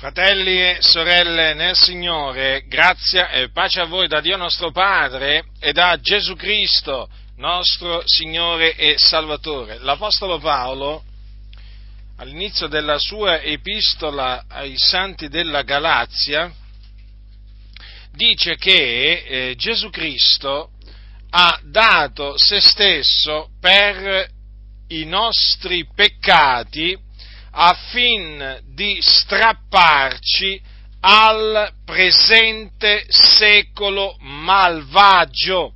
Fratelli e sorelle nel Signore, grazia e pace a voi da Dio nostro Padre e da Gesù Cristo, nostro Signore e Salvatore. L'Apostolo Paolo, all'inizio della sua epistola ai santi della Galazia, dice che eh, Gesù Cristo ha dato se stesso per i nostri peccati affin di strapparci al presente secolo malvagio,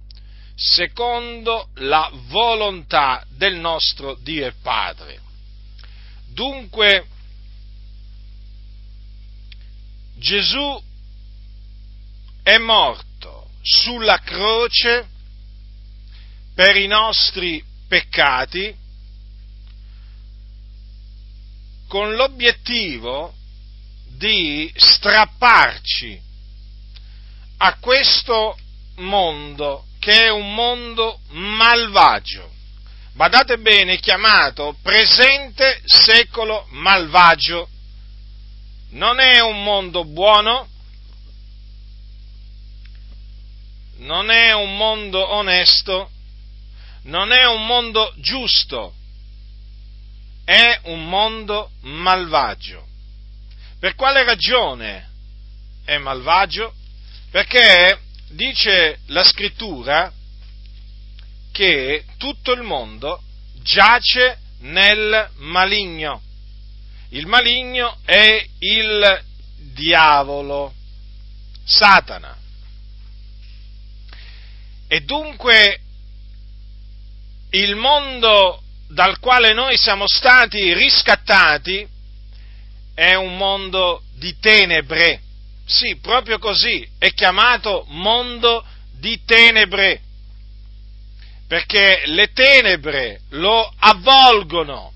secondo la volontà del nostro Dio e Padre. Dunque, Gesù è morto sulla croce per i nostri peccati, con l'obiettivo di strapparci a questo mondo che è un mondo malvagio. Badate bene, chiamato presente secolo malvagio. Non è un mondo buono, non è un mondo onesto, non è un mondo giusto, è un mondo malvagio. Per quale ragione è malvagio? Perché dice la scrittura che tutto il mondo giace nel maligno. Il maligno è il diavolo, Satana. E dunque il mondo dal quale noi siamo stati riscattati è un mondo di tenebre. Sì, proprio così, è chiamato mondo di tenebre, perché le tenebre lo avvolgono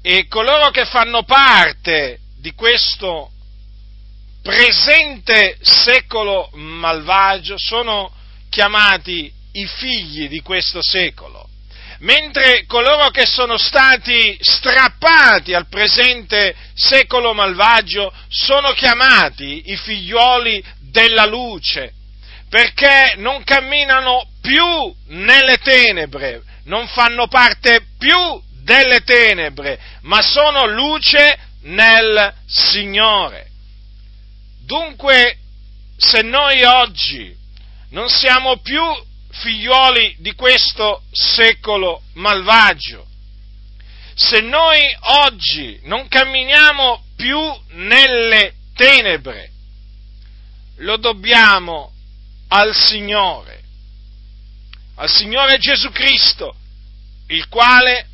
e coloro che fanno parte di questo presente secolo malvagio sono chiamati i figli di questo secolo mentre coloro che sono stati strappati al presente secolo malvagio sono chiamati i figlioli della luce, perché non camminano più nelle tenebre, non fanno parte più delle tenebre, ma sono luce nel Signore. Dunque, se noi oggi non siamo più figlioli di questo secolo malvagio. Se noi oggi non camminiamo più nelle tenebre, lo dobbiamo al Signore, al Signore Gesù Cristo, il quale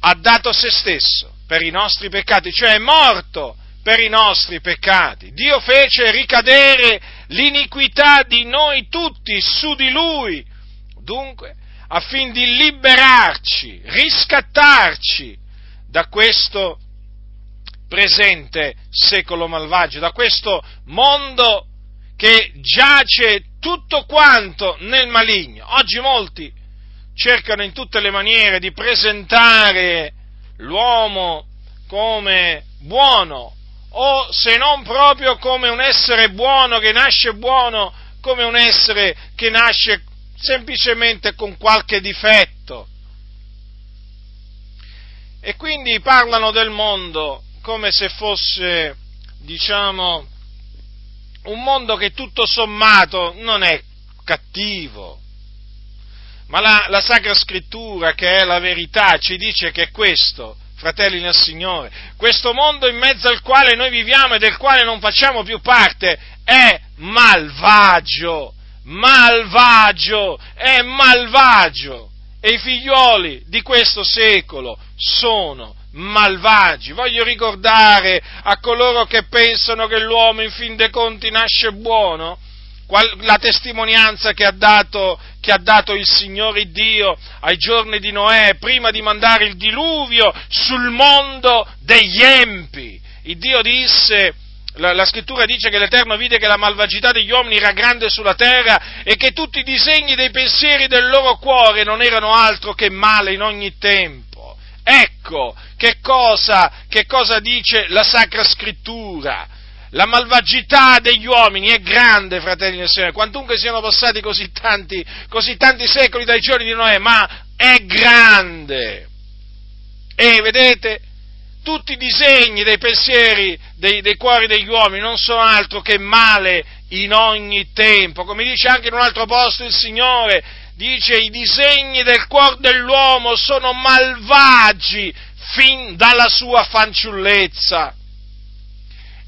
ha dato se stesso per i nostri peccati, cioè è morto per i nostri peccati. Dio fece ricadere l'iniquità di noi tutti su di lui. Dunque, affin di liberarci, riscattarci da questo presente secolo malvagio, da questo mondo che giace tutto quanto nel maligno. Oggi molti cercano in tutte le maniere di presentare l'uomo come buono, o se non proprio come un essere buono che nasce buono, come un essere che nasce semplicemente con qualche difetto. E quindi parlano del mondo come se fosse, diciamo, un mondo che tutto sommato non è cattivo. Ma la, la Sacra Scrittura, che è la verità, ci dice che questo fratelli nel Signore. Questo mondo in mezzo al quale noi viviamo e del quale non facciamo più parte è malvagio, malvagio, è malvagio. E i figlioli di questo secolo sono malvagi. Voglio ricordare a coloro che pensano che l'uomo in fin dei conti nasce buono, la testimonianza che ha, dato, che ha dato il Signore Dio ai giorni di Noè, prima di mandare il diluvio sul mondo degli empi. Il Dio disse, la, la, scrittura dice che l'Eterno vide che la malvagità degli uomini era grande sulla terra e che tutti i disegni dei pensieri del loro cuore non erano altro che male in ogni tempo. Ecco che cosa, che cosa dice la Sacra Scrittura. La malvagità degli uomini è grande, fratelli del Signore, quantunque siano passati così tanti, così tanti secoli dai giorni di Noè, ma è grande. E vedete, tutti i disegni dei pensieri, dei, dei, cuori degli uomini non sono altro che male in ogni tempo. Come dice anche in un altro posto il Signore, dice i disegni del cuore dell'uomo sono malvagi fin dalla sua fanciullezza.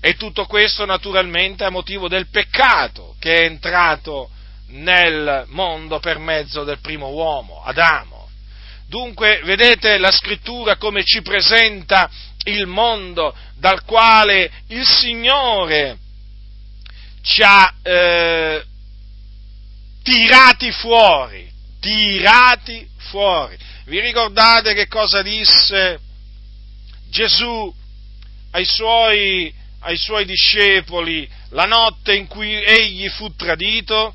E tutto questo naturalmente a motivo del peccato che è entrato nel mondo per mezzo del primo uomo, Adamo. Dunque, vedete la scrittura come ci presenta il mondo dal quale il Signore ci ha eh, tirati fuori, tirati fuori. Vi ricordate che cosa disse Gesù ai suoi, ai suoi discepoli la notte in cui egli fu tradito?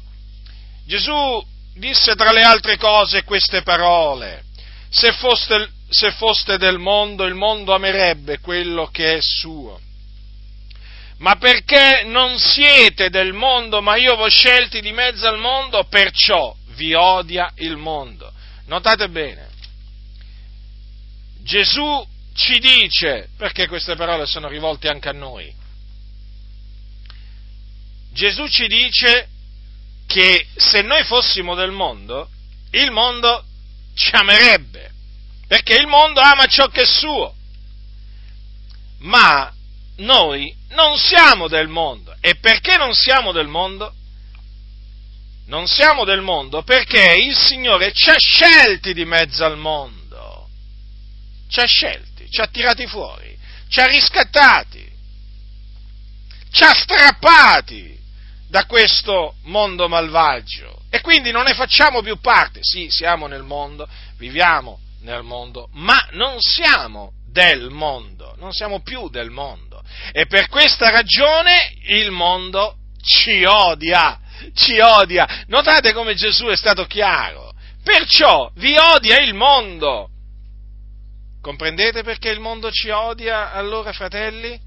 Gesù disse tra le altre cose queste parole, se foste, se foste del mondo, il mondo amerebbe quello che è suo ma perché non siete del mondo, ma io vi ho scelti di mezzo al mondo, perciò vi odia il mondo. Notate bene, Gesù ci dice, perché queste parole sono rivolte anche a noi, Gesù ci dice che se noi fossimo del mondo, il mondo ci amerebbe, perché il mondo ama ciò che è suo, ma noi non siamo del mondo. E perché non siamo del mondo? Non siamo del mondo perché il Signore ci ha scelti di mezzo al mondo. Ci ha scelti, ci ha tirati fuori, ci ha riscattati, ci ha strappati da questo mondo malvagio. E quindi non ne facciamo più parte. Sì, siamo nel mondo, viviamo nel mondo, ma non siamo del mondo, non siamo più del mondo. E per questa ragione il mondo ci odia, ci odia. Notate come Gesù è stato chiaro. Perciò vi odia il mondo. Comprendete perché il mondo ci odia allora, fratelli?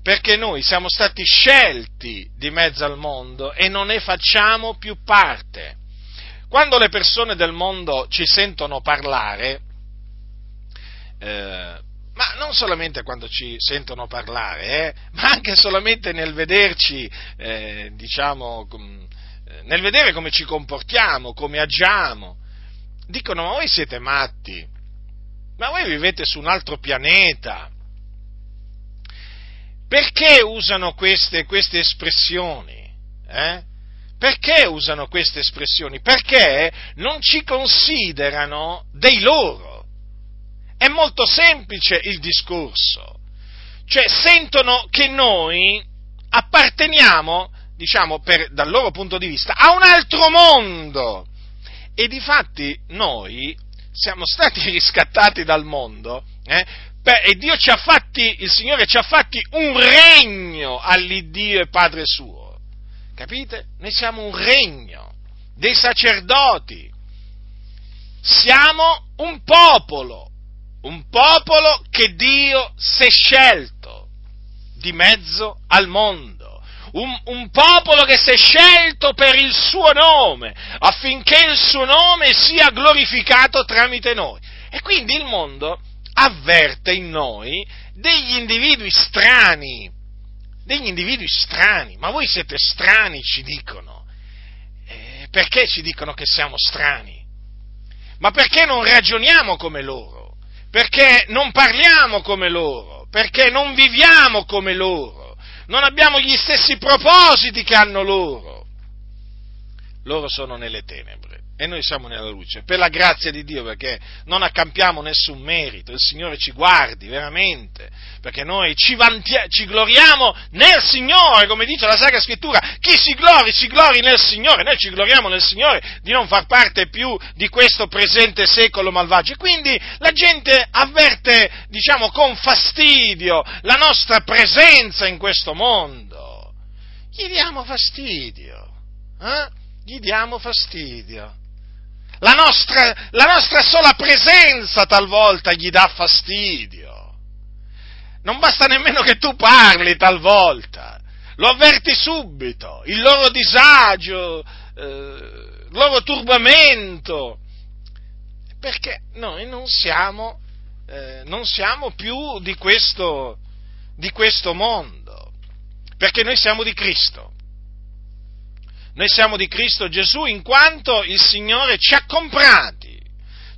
Perché noi siamo stati scelti di mezzo al mondo e non ne facciamo più parte. Quando le persone del mondo ci sentono parlare, eh, ma non solamente quando ci sentono parlare, eh, ma anche solamente nel vederci, eh, diciamo, eh, nel vedere come ci comportiamo, come agiamo. Dicono, ma voi siete matti, ma voi vivete su un altro pianeta. Perché usano queste, queste espressioni? Eh? Perché usano queste espressioni? Perché non ci considerano dei loro è molto semplice il discorso. Cioè sentono che noi apparteniamo, diciamo, per, dal loro punto di vista, a un altro mondo. E di fatti noi siamo stati riscattati dal mondo eh, per, e Dio ci ha fatti, il Signore ci ha fatti un regno all'Iddio e Padre suo. Capite? Noi siamo un regno dei sacerdoti. Siamo un popolo un popolo che Dio si è scelto di mezzo al mondo, un, un, popolo che si è scelto per il suo nome, affinché il suo nome sia glorificato tramite noi. E quindi il mondo avverte in noi degli individui strani, degli individui strani, ma voi siete strani, ci dicono. Eh, perché ci dicono che siamo strani? Ma perché non ragioniamo come loro? perché non parliamo come loro, perché non viviamo come loro, non abbiamo gli stessi propositi che hanno loro. Loro sono nelle tenebre e noi siamo nella luce, per la grazia di Dio, perché non accampiamo nessun merito, il Signore ci guardi veramente, perché noi ci, vantia- ci gloriamo nel Signore, come dice la Sacra Scrittura, chi si glori, si glori nel Signore, noi ci gloriamo nel Signore di non far parte più di questo presente secolo malvagio, e quindi la gente avverte, diciamo, con fastidio la nostra presenza in questo mondo, gli diamo fastidio, eh? gli diamo fastidio. La nostra, la nostra sola presenza talvolta gli dà fastidio. Non basta nemmeno che tu parli talvolta, lo avverti subito, il loro disagio, eh, il loro turbamento, perché noi non siamo, eh, non siamo più di questo, di questo mondo, perché noi siamo di Cristo. Noi siamo di Cristo Gesù in quanto il Signore ci ha comprati,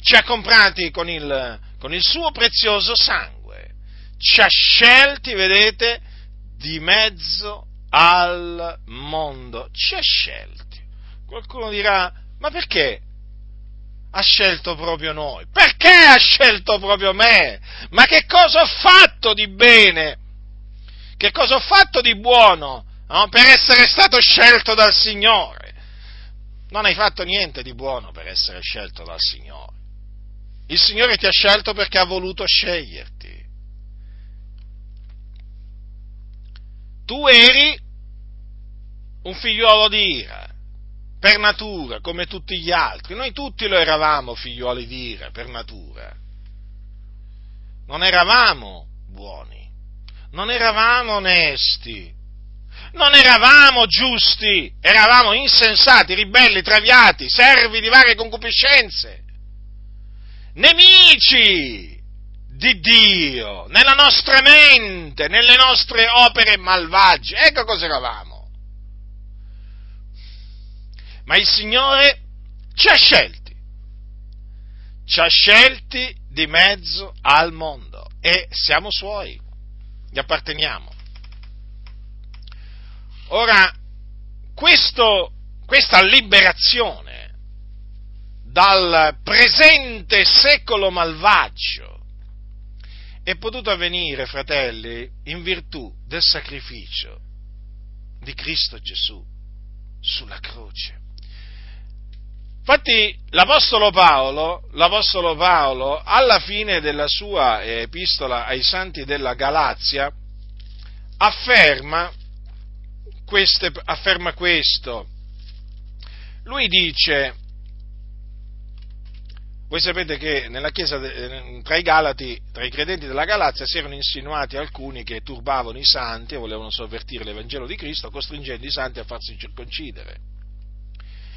ci ha comprati con il, con il suo prezioso sangue, ci ha scelti, vedete, di mezzo al mondo, ci ha scelti. Qualcuno dirà, ma perché ha scelto proprio noi? Perché ha scelto proprio me? Ma che cosa ho fatto di bene? Che cosa ho fatto di buono? No? per essere stato scelto dal Signore. Non hai fatto niente di buono per essere scelto dal Signore. Il Signore ti ha scelto perché ha voluto sceglierti. Tu eri un figliuolo di ira, per natura, come tutti gli altri. Noi tutti lo eravamo figliuoli di ira, per natura. Non eravamo buoni, non eravamo onesti, non eravamo giusti, eravamo insensati, ribelli, traviati, servi di varie concupiscenze, nemici di Dio, nella nostra mente, nelle nostre opere malvagie. Ecco cosa eravamo. Ma il Signore ci ha scelti, ci ha scelti di mezzo al mondo e siamo suoi, gli apparteniamo. Ora, questo, questa liberazione dal presente secolo malvagio è potuta avvenire, fratelli, in virtù del sacrificio di Cristo Gesù sulla croce. Infatti l'Apostolo Paolo, l'Apostolo Paolo, alla fine della sua epistola ai santi della Galazia, afferma queste, afferma questo. Lui dice, voi sapete che nella Chiesa, tra i Galati, tra i credenti della Galazia, si erano insinuati alcuni che turbavano i santi e volevano sovvertire l'Evangelo di Cristo, costringendo i santi a farsi circoncidere.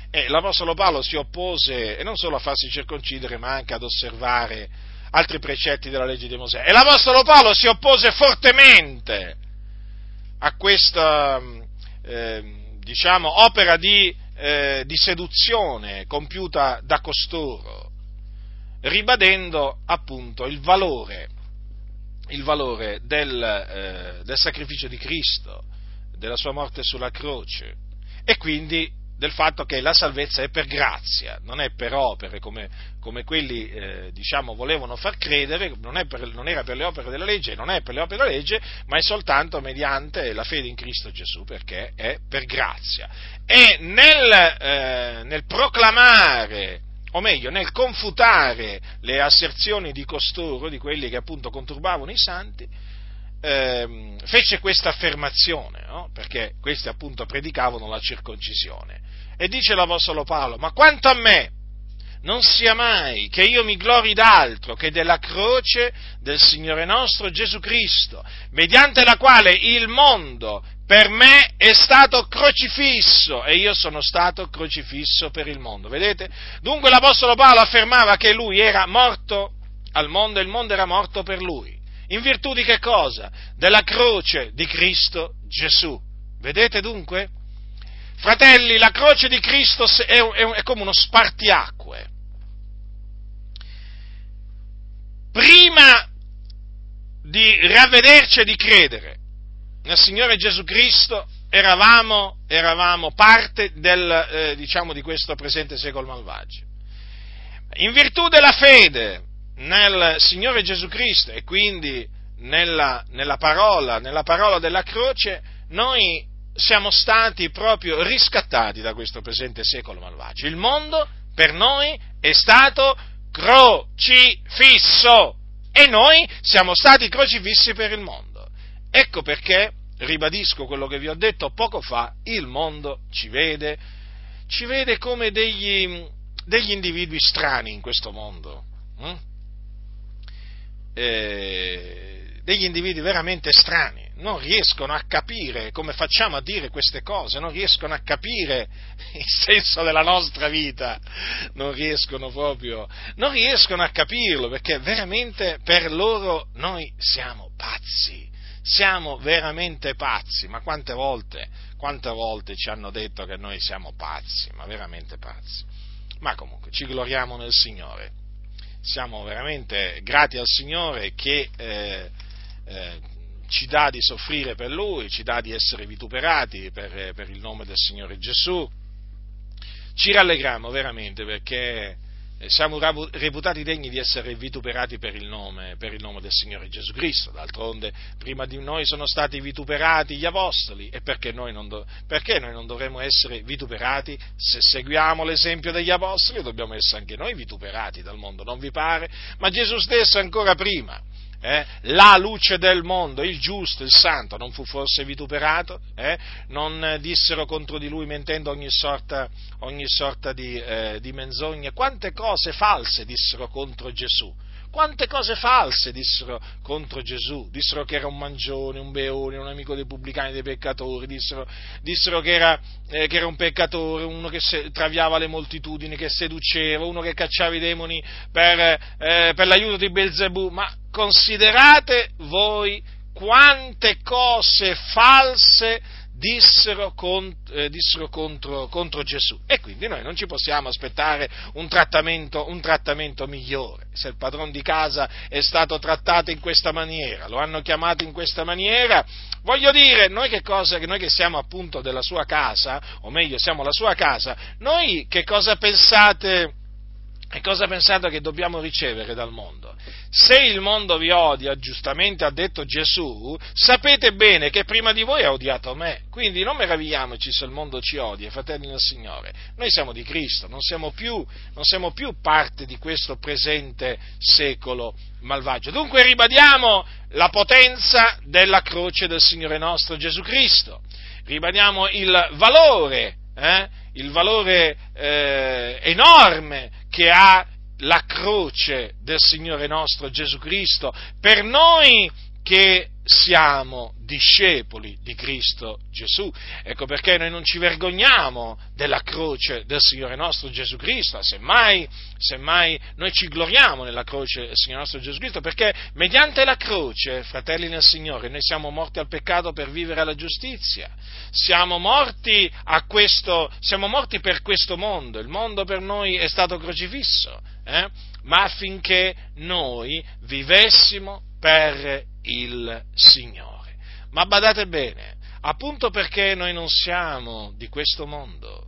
E l'Apostolo Paolo si oppose, e non solo a farsi circoncidere, ma anche ad osservare altri precetti della legge di Mosè. E l'Apostolo Paolo si oppose fortemente a questa, eh, diciamo, opera di, eh, di seduzione compiuta da costoro, ribadendo appunto il valore, il valore del, eh, del sacrificio di Cristo, della sua morte sulla croce e quindi del fatto che la salvezza è per grazia, non è per opere come, come quelli eh, diciamo, volevano far credere, non, per, non, era per le opere della legge, non è per le opere della legge, ma è soltanto mediante la fede in Cristo Gesù, perché è per grazia. E nel, eh, nel proclamare o meglio, nel confutare le asserzioni di costoro, di quelli che appunto conturbavano i santi, eh, fece questa affermazione, no? perché questi appunto predicavano la circoncisione. E dice l'Apostolo Paolo, ma quanto a me, non sia mai che io mi glori d'altro che della croce del Signore nostro Gesù Cristo, mediante la quale il mondo per me è stato crocifisso e io sono stato crocifisso per il mondo. Vedete? Dunque l'Apostolo Paolo affermava che lui era morto al mondo e il mondo era morto per lui. In virtù di che cosa? Della croce di Cristo Gesù. Vedete dunque? Fratelli, la croce di Cristo è, è, è come uno spartiacque. Prima di ravvederci e di credere nel Signore Gesù Cristo, eravamo, eravamo parte del, eh, diciamo, di questo presente secolo malvagio. In virtù della fede nel Signore Gesù Cristo e quindi nella, nella, parola, nella parola della croce, noi siamo stati proprio riscattati da questo presente secolo malvagio. Il mondo per noi è stato crocifisso e noi siamo stati crocifissi per il mondo. Ecco perché, ribadisco quello che vi ho detto poco fa, il mondo ci vede, ci vede come degli, degli individui strani in questo mondo. Hm? Eh, degli individui veramente strani, non riescono a capire come facciamo a dire queste cose, non riescono a capire il senso della nostra vita, non riescono proprio, non riescono a capirlo perché veramente per loro noi siamo pazzi, siamo veramente pazzi, ma quante volte, quante volte ci hanno detto che noi siamo pazzi, ma veramente pazzi. Ma comunque ci gloriamo nel Signore, siamo veramente grati al Signore che eh, eh, ci dà di soffrire per Lui, ci dà di essere vituperati per, per il nome del Signore Gesù. Ci rallegriamo veramente perché siamo reputati degni di essere vituperati per il, nome, per il nome del Signore Gesù Cristo. D'altronde, prima di noi sono stati vituperati gli apostoli e perché noi, do, perché noi non dovremmo essere vituperati? Se seguiamo l'esempio degli apostoli, dobbiamo essere anche noi vituperati dal mondo, non vi pare? Ma Gesù stesso ancora prima eh, la luce del mondo, il giusto, il santo, non fu forse vituperato? Eh? Non dissero contro di lui mentendo ogni sorta, ogni sorta di, eh, di menzogne? Quante cose false dissero contro Gesù? Quante cose false dissero contro Gesù, dissero che era un mangione, un beone, un amico dei pubblicani, dei peccatori, dissero, dissero che, era, eh, che, era, un peccatore, uno che se, traviava le moltitudini, che seduceva, uno che cacciava i demoni per, eh, per l'aiuto di Belzebù, ma considerate voi quante cose false dissero, contro, eh, dissero contro, contro, Gesù. E quindi noi non ci possiamo aspettare un trattamento, un trattamento, migliore. Se il padrone di casa è stato trattato in questa maniera, lo hanno chiamato in questa maniera, voglio dire, noi che, cosa, noi che siamo appunto della sua casa, o meglio siamo la sua casa, noi che cosa pensate? E cosa pensate che dobbiamo ricevere dal mondo? Se il mondo vi odia, giustamente ha detto Gesù, sapete bene che prima di voi ha odiato me. Quindi non meravigliamoci se il mondo ci odia, fratelli del Signore. Noi siamo di Cristo, non siamo più, non siamo più parte di questo presente secolo malvagio. Dunque ribadiamo la potenza della croce del Signore nostro Gesù Cristo. Ribadiamo il valore, eh, il valore eh, enorme che ha la croce del Signore nostro Gesù Cristo per noi che siamo discepoli di Cristo Gesù. Ecco perché noi non ci vergogniamo della croce del Signore nostro Gesù Cristo, semmai, semmai noi ci gloriamo nella croce del Signore nostro Gesù Cristo, perché mediante la croce, fratelli nel Signore, noi siamo morti al peccato per vivere alla giustizia, siamo morti, questo, siamo morti per questo mondo, il mondo per noi è stato crocifisso, eh? ma affinché noi vivessimo per il Signore. Ma badate bene, appunto perché noi non siamo di questo mondo,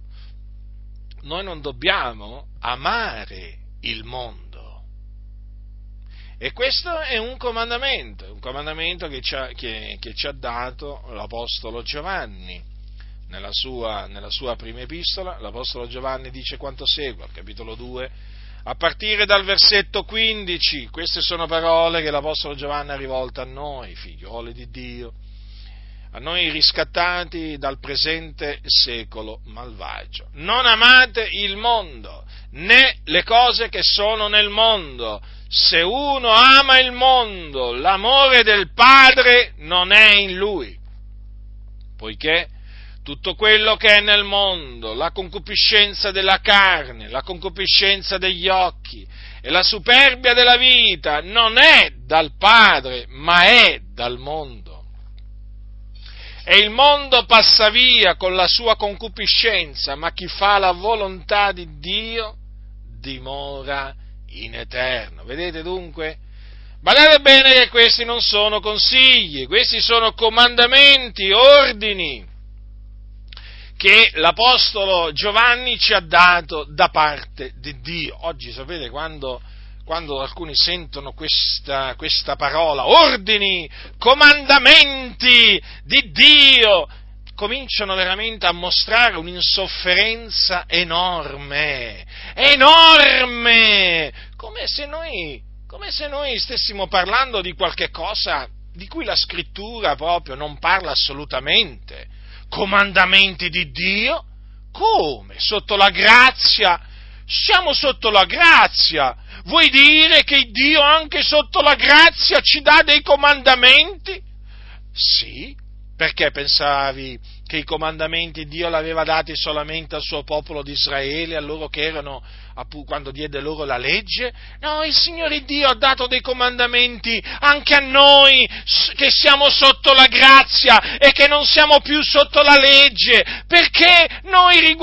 noi non dobbiamo amare il mondo. E questo è un comandamento, un comandamento che ci ha, che, che ci ha dato l'Apostolo Giovanni. Nella sua, nella sua prima epistola, l'Apostolo Giovanni dice quanto segue, al capitolo 2, a partire dal versetto 15, queste sono parole che l'Apostolo Giovanni ha rivolte a noi, figlioli di Dio, a noi riscattati dal presente secolo malvagio. Non amate il mondo, né le cose che sono nel mondo. Se uno ama il mondo, l'amore del Padre non è in lui, poiché tutto quello che è nel mondo, la concupiscenza della carne, la concupiscenza degli occhi e la superbia della vita non è dal Padre, ma è dal mondo. E il mondo passa via con la sua concupiscenza, ma chi fa la volontà di Dio dimora in eterno. Vedete dunque? Badate bene che questi non sono consigli, questi sono comandamenti, ordini che l'Apostolo Giovanni ci ha dato da parte di Dio. Oggi sapete quando, quando alcuni sentono questa, questa parola, ordini, comandamenti di Dio, cominciano veramente a mostrare un'insofferenza enorme, enorme, come se noi, come se noi stessimo parlando di qualche cosa di cui la scrittura proprio non parla assolutamente comandamenti di Dio? Come? Sotto la grazia, siamo sotto la grazia. Vuoi dire che Dio anche sotto la grazia ci dà dei comandamenti? Sì, perché pensavi che i comandamenti Dio l'aveva dati solamente al suo popolo di Israele, a loro che erano, quando diede loro la legge? No, il Signore Dio ha dato dei comandamenti anche a noi che siamo sotto la grazia e che non siamo più sotto la legge, perché noi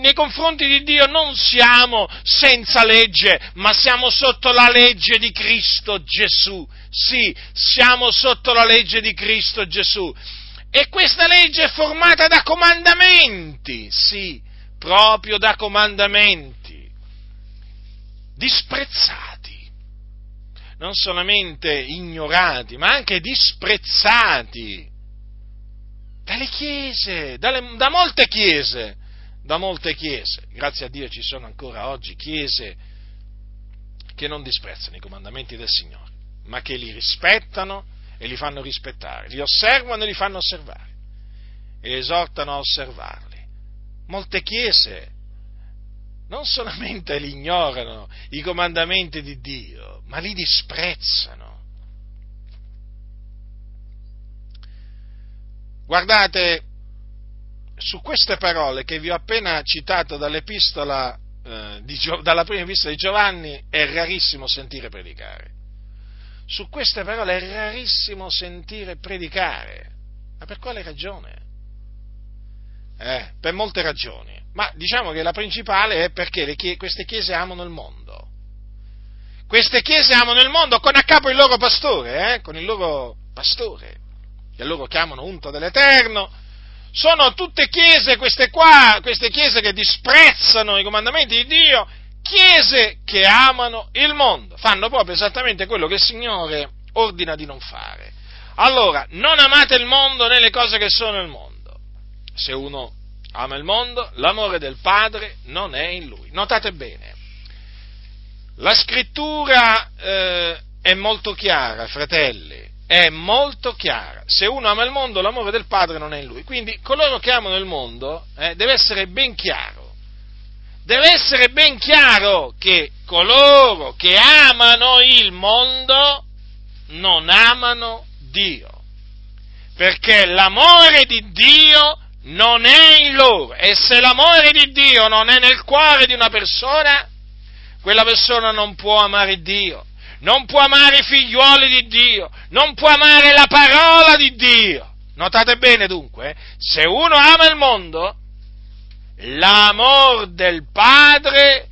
nei confronti di Dio non siamo senza legge, ma siamo sotto la legge di Cristo Gesù. Sì, siamo sotto la legge di Cristo Gesù. E questa legge è formata da comandamenti, sì, proprio da comandamenti, disprezzati, non solamente ignorati, ma anche disprezzati. Dalle chiese, dalle, da molte chiese, da molte chiese. Grazie a Dio ci sono ancora oggi chiese che non disprezzano i comandamenti del Signore, ma che li rispettano e li fanno rispettare, li osservano e li fanno osservare e esortano a osservarli. Molte chiese non solamente li ignorano i comandamenti di Dio, ma li disprezzano. Guardate, su queste parole che vi ho appena citato dall'epistola, eh, di, dalla prima epistola di Giovanni è rarissimo sentire predicare su queste parole è rarissimo sentire predicare. Ma per quale ragione? Eh, per molte ragioni. Ma diciamo che la principale è perché chie- queste chiese amano il mondo. Queste chiese amano il mondo con a capo il loro pastore, eh? con il loro pastore, che loro chiamano unto dell'Eterno. Sono tutte chiese queste qua, queste chiese che disprezzano i comandamenti di Dio chiese che amano il mondo, fanno proprio esattamente quello che il Signore ordina di non fare. Allora, non amate il mondo né le cose che sono nel mondo. Se uno ama il mondo, l'amore del Padre non è in lui. Notate bene, la scrittura eh, è molto chiara, fratelli, è molto chiara. Se uno ama il mondo, l'amore del Padre non è in lui. Quindi coloro che amano il mondo eh, deve essere ben chiaro deve essere ben chiaro che coloro che amano il mondo non amano Dio, perché l'amore di Dio non è in loro e se l'amore di Dio non è nel cuore di una persona, quella persona non può amare Dio, non può amare i figliuoli di Dio, non può amare la parola di Dio. Notate bene dunque, eh, se uno ama il mondo, l'amor del Padre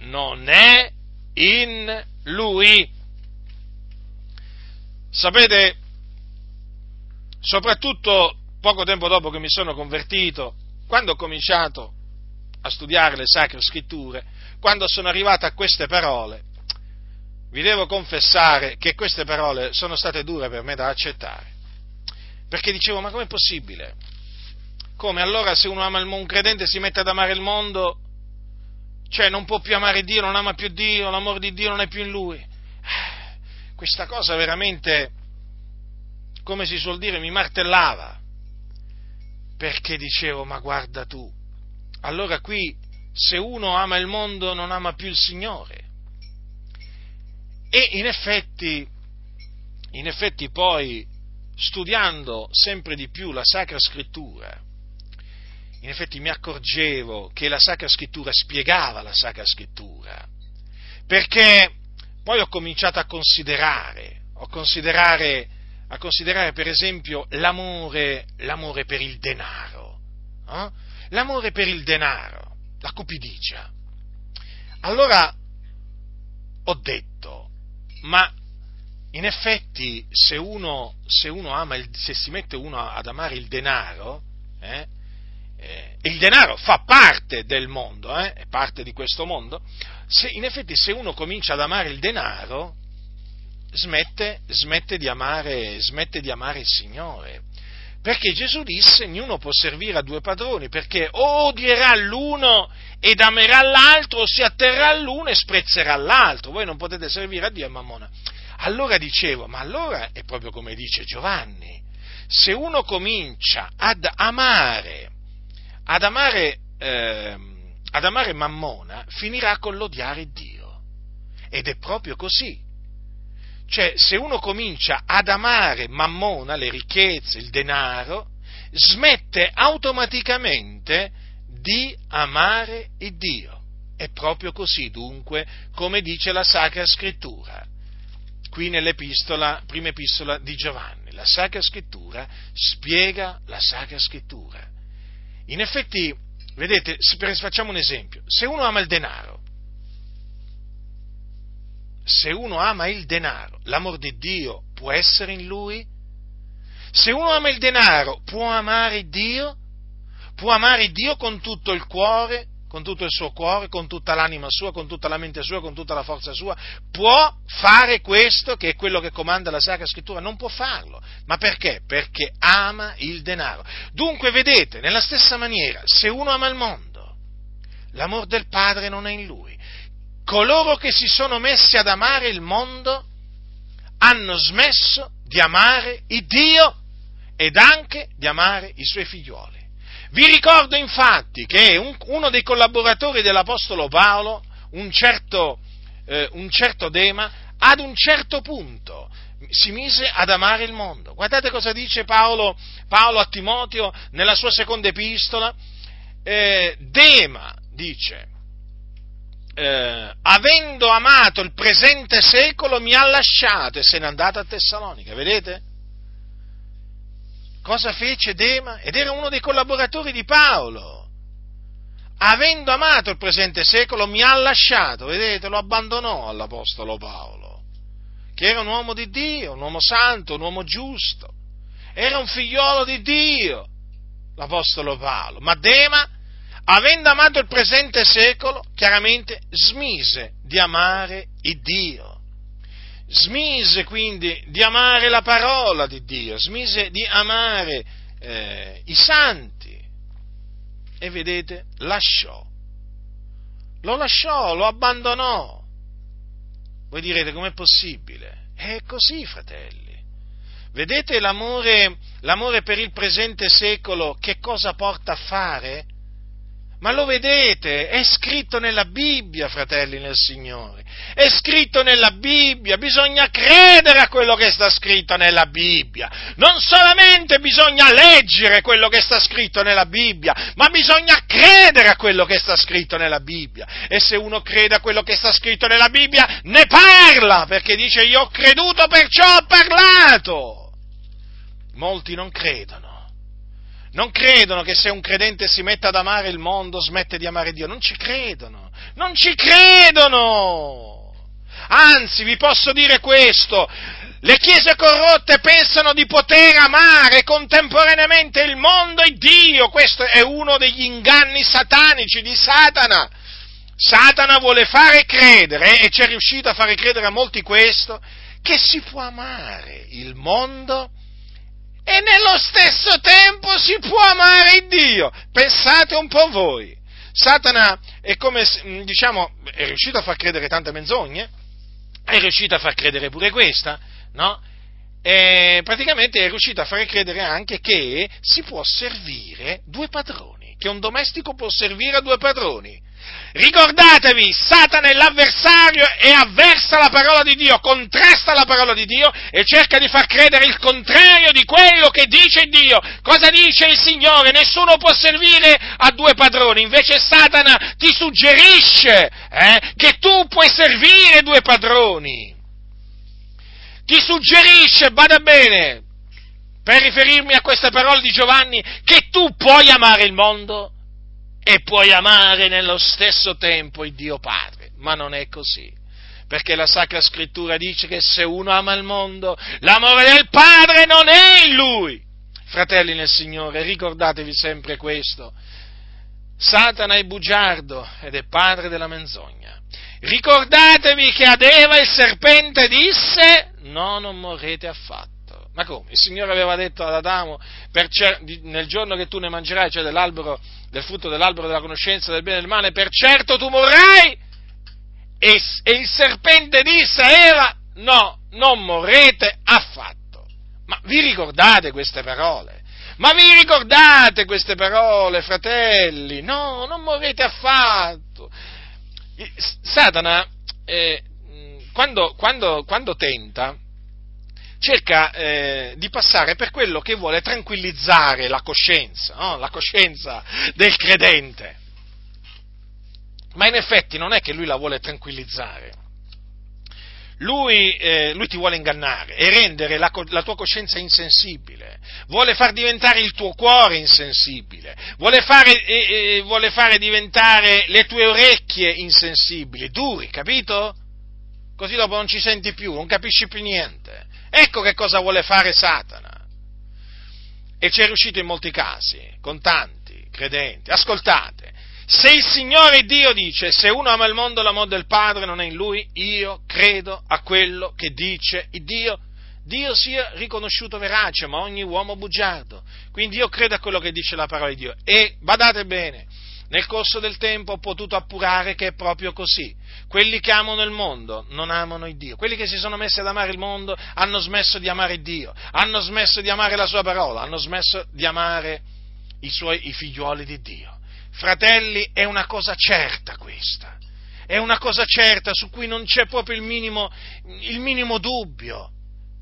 non è in lui. Sapete, soprattutto poco tempo dopo che mi sono convertito, quando ho cominciato a studiare le sacre scritture, quando sono arrivato a queste parole, vi devo confessare che queste parole sono state dure per me da accettare. Perché dicevo, ma com'è possibile? Come allora se uno ama il mondo, un credente si mette ad amare il mondo, cioè non può più amare Dio, non ama più Dio, l'amore di Dio non è più in lui. Eh, questa cosa veramente, come si suol dire, mi martellava, perché dicevo, ma guarda tu, allora qui se uno ama il mondo non ama più il Signore. E in effetti, in effetti poi, studiando sempre di più la Sacra Scrittura, in effetti mi accorgevo che la Sacra Scrittura spiegava la Sacra Scrittura, perché poi ho cominciato a considerare, a considerare, a considerare per esempio l'amore, l'amore per il denaro, eh? l'amore per il denaro, la cupidigia. Allora ho detto, ma in effetti se uno, se uno ama, il, se si mette uno ad amare il denaro, eh, eh, il denaro fa parte del mondo, eh, è parte di questo mondo, se, in effetti se uno comincia ad amare il denaro, smette, smette, di amare, smette di amare il Signore. Perché Gesù disse, ognuno può servire a due padroni, perché o odierà l'uno ed amerà l'altro, o si atterrà all'uno e sprezzerà l'altro. Voi non potete servire a Dio e Mammona. Allora dicevo, ma allora è proprio come dice Giovanni, se uno comincia ad amare ad amare, eh, ad amare Mammona finirà con l'odiare Dio. Ed è proprio così. Cioè, se uno comincia ad amare Mammona, le ricchezze, il denaro, smette automaticamente di amare il Dio. È proprio così, dunque, come dice la Sacra Scrittura, qui nell'epistola, prima epistola di Giovanni. La Sacra Scrittura spiega la Sacra Scrittura. In effetti, vedete, facciamo un esempio, se uno ama il denaro, se uno ama il denaro, l'amor di Dio può essere in lui? Se uno ama il denaro, può amare Dio? Può amare Dio con tutto il cuore, con tutto il suo cuore, con tutta l'anima sua, con tutta la mente sua, con tutta la forza sua? Può fare questo, che è quello che comanda la Sacra Scrittura? Non può farlo. Ma perché? Perché ama il denaro. Dunque, vedete, nella stessa maniera, se uno ama il mondo, l'amor del Padre non è in lui coloro che si sono messi ad amare il mondo hanno smesso di amare il Dio ed anche di amare i suoi figlioli. Vi ricordo infatti che un, uno dei collaboratori dell'Apostolo Paolo, un certo, eh, un certo Dema, ad un certo punto si mise ad amare il mondo. Guardate cosa dice Paolo, Paolo a Timoteo nella sua seconda epistola. Eh, Dema dice, eh, avendo amato il presente secolo, mi ha lasciato e se n'è andato a Tessalonica, vedete? Cosa fece Dema? Ed era uno dei collaboratori di Paolo. Avendo amato il presente secolo, mi ha lasciato, vedete, lo abbandonò all'Apostolo Paolo, che era un uomo di Dio, un uomo santo, un uomo giusto, era un figliolo di Dio, l'Apostolo Paolo. Ma Dema avendo amato il presente secolo, chiaramente smise di amare il Dio. Smise quindi di amare la parola di Dio, smise di amare eh, i santi e vedete, lasciò. Lo lasciò, lo abbandonò. Voi direte com'è possibile? È così, fratelli. Vedete l'amore, l'amore per il presente secolo che cosa porta a fare? Ma lo vedete? È scritto nella Bibbia, fratelli nel Signore. È scritto nella Bibbia, bisogna credere a quello che sta scritto nella Bibbia. Non solamente bisogna leggere quello che sta scritto nella Bibbia, ma bisogna credere a quello che sta scritto nella Bibbia. E se uno crede a quello che sta scritto nella Bibbia, ne parla, perché dice io ho creduto perciò ho parlato. Molti non credono non credono che se un credente si mette ad amare il mondo smette di amare Dio, non ci credono, non ci credono. Anzi, vi posso dire questo, le chiese corrotte pensano di poter amare contemporaneamente il mondo e Dio, questo è uno degli inganni satanici di Satana. Satana vuole fare credere, e ci è riuscito a fare credere a molti questo, che si può amare il mondo e nello stesso tempo si può amare il Dio. Pensate un po' voi. Satana è come, diciamo, è riuscito a far credere tante menzogne, è riuscito a far credere pure questa, no? E praticamente è riuscito a fare credere anche che si può servire due padroni, che un domestico può servire a due padroni. Ricordatevi, Satana è l'avversario e avversa la parola di Dio, contrasta la parola di Dio e cerca di far credere il contrario di quello che dice Dio. Cosa dice il Signore? Nessuno può servire a due padroni, invece Satana ti suggerisce eh, che tu puoi servire due padroni. Ti suggerisce, bada bene, per riferirmi a queste parole di Giovanni, che tu puoi amare il mondo e puoi amare nello stesso tempo il Dio Padre, ma non è così. Perché la Sacra Scrittura dice che se uno ama il mondo, l'amore del Padre non è in lui. Fratelli nel Signore, ricordatevi sempre questo. Satana è bugiardo ed è padre della menzogna. Ricordatevi che ad Eva il serpente disse, no, non morrete affatto. Ma come? Il Signore aveva detto ad Adamo, cer- nel giorno che tu ne mangerai, cioè dell'albero, del frutto dell'albero della conoscenza del bene e del male, per certo tu morrai. E, e il serpente disse a Eva, no, non morrete affatto. Ma vi ricordate queste parole? Ma vi ricordate queste parole, fratelli? No, non morrete affatto. Satana, eh, quando, quando, quando, tenta, cerca eh, di passare per quello che vuole tranquillizzare la coscienza, no? la coscienza del credente. Ma in effetti non è che lui la vuole tranquillizzare lui, eh, lui, ti vuole ingannare e rendere la, la, tua coscienza insensibile, vuole far diventare il tuo cuore insensibile, vuole fare, eh, vuole fare diventare le tue orecchie insensibili, duri, capito? Così dopo non ci senti più, non capisci più niente. Ecco che cosa vuole fare Satana. E ci è riuscito in molti casi, con tanti credenti. Ascoltate, se il Signore Dio dice, se uno ama il mondo, l'amore del Padre non è in lui, io credo a quello che dice Dio. Dio sia riconosciuto verace, ma ogni uomo bugiardo. Quindi io credo a quello che dice la parola di Dio. E badate bene, nel corso del tempo ho potuto appurare che è proprio così. Quelli che amano il mondo non amano il Dio. Quelli che si sono messi ad amare il mondo hanno smesso di amare Dio, hanno smesso di amare la sua parola, hanno smesso di amare i, suoi, i figliuoli di Dio. Fratelli, è una cosa certa questa, è una cosa certa su cui non c'è proprio il minimo, il minimo dubbio.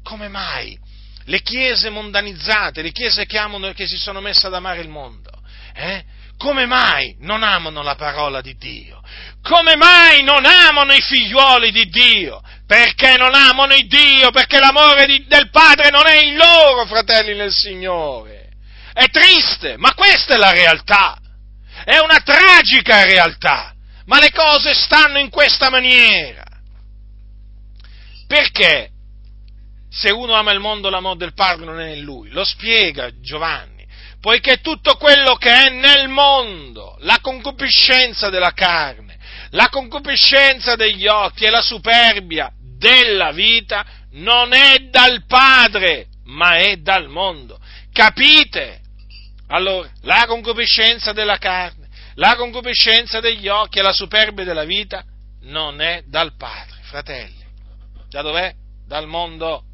Come mai? Le chiese mondanizzate, le chiese che, amano, che si sono messe ad amare il mondo, eh? Come mai non amano la parola di Dio? Come mai non amano i figliuoli di Dio? Perché non amano il Dio? Perché l'amore di, del Padre non è in loro, fratelli nel Signore. È triste, ma questa è la realtà è una tragica realtà, ma le cose stanno in questa maniera. Perché se uno ama il mondo l'amore del Padre non è in lui? Lo spiega Giovanni, poiché tutto quello che è nel mondo, la concupiscenza della carne, la concupiscenza degli occhi e la superbia della vita non è dal Padre, ma è dal mondo. Capite? Allora, la concupiscenza della carne, la concupiscenza degli occhi e la superbia della vita non è dal Padre, fratelli. Da dov'è? Dal mondo.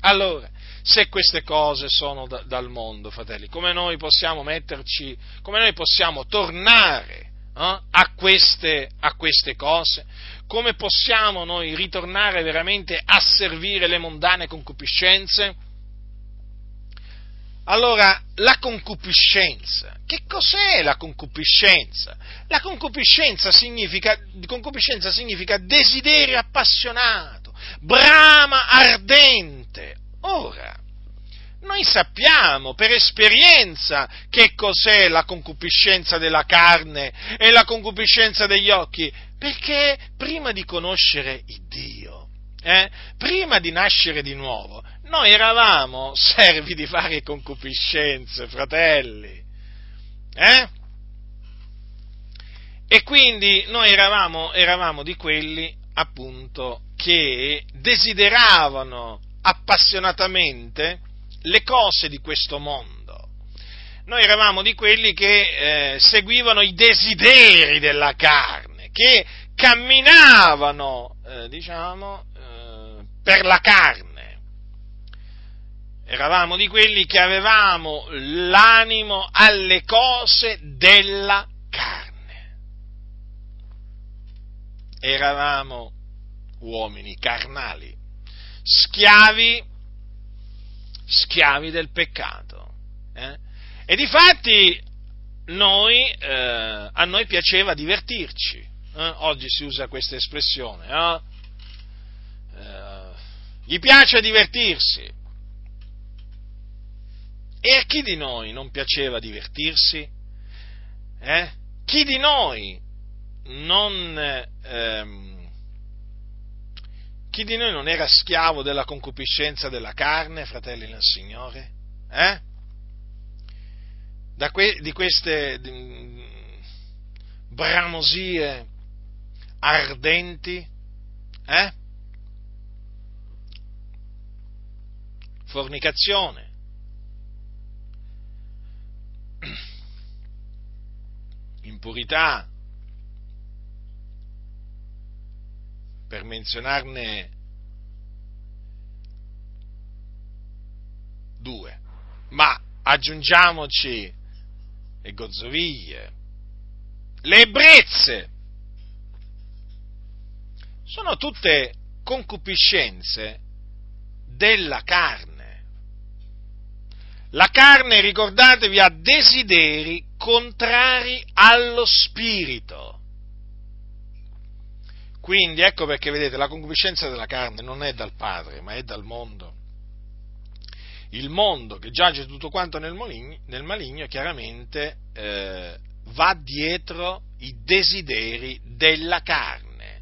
Allora, se queste cose sono da, dal mondo, fratelli, come noi possiamo metterci, come noi possiamo tornare eh, a, queste, a queste cose? Come possiamo noi ritornare veramente a servire le mondane concupiscenze? Allora, la concupiscenza. Che cos'è la concupiscenza? La concupiscenza significa, concupiscenza significa desiderio appassionato, brama ardente. Ora, noi sappiamo per esperienza che cos'è la concupiscenza della carne e la concupiscenza degli occhi, perché prima di conoscere il Dio, eh, prima di nascere di nuovo, noi eravamo servi di varie concupiscenze, fratelli. Eh? E quindi noi eravamo, eravamo di quelli, appunto, che desideravano appassionatamente le cose di questo mondo. Noi eravamo di quelli che eh, seguivano i desideri della carne, che camminavano, eh, diciamo, eh, per la carne eravamo di quelli che avevamo l'animo alle cose della carne. Eravamo uomini carnali, schiavi, schiavi del peccato. Eh? E difatti noi, eh, a noi piaceva divertirci. Eh? Oggi si usa questa espressione. Eh? Eh, gli piace divertirsi e a chi di noi non piaceva divertirsi? Eh? Chi di noi non, ehm, chi di noi non era schiavo della concupiscenza della carne, fratelli nel Signore? Eh? Que, di queste di, bramosie ardenti? Eh? Fornicazione, impurità, per menzionarne due, ma aggiungiamoci le gozzoviglie, le ebbrezze, sono tutte concupiscenze della carne. La carne, ricordatevi, ha desideri contrari allo spirito. Quindi ecco perché vedete, la concupiscenza della carne non è dal Padre, ma è dal mondo. Il mondo che giace tutto quanto nel maligno, nel maligno chiaramente eh, va dietro i desideri della carne,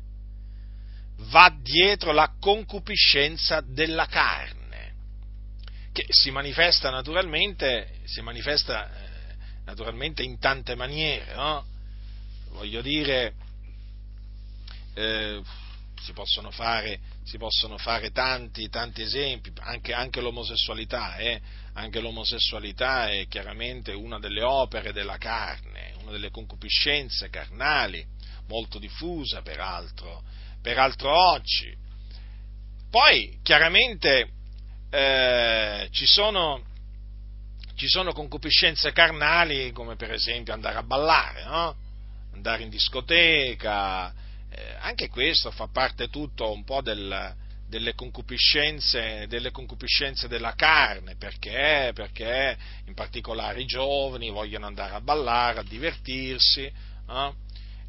va dietro la concupiscenza della carne, che si manifesta naturalmente, si manifesta, eh, naturalmente in tante maniere, no? Voglio dire, eh, si, possono fare, si possono fare, tanti, tanti esempi, anche, anche l'omosessualità, eh? anche l'omosessualità è chiaramente una delle opere della carne, una delle concupiscenze carnali, molto diffusa peraltro, peraltro oggi. Poi chiaramente eh, ci, sono, ci sono concupiscenze carnali come per esempio andare a ballare, no? andare in discoteca, eh, anche questo fa parte tutto un po' del, delle, concupiscenze, delle concupiscenze della carne, perché? Perché in particolare i giovani vogliono andare a ballare, a divertirsi, eh?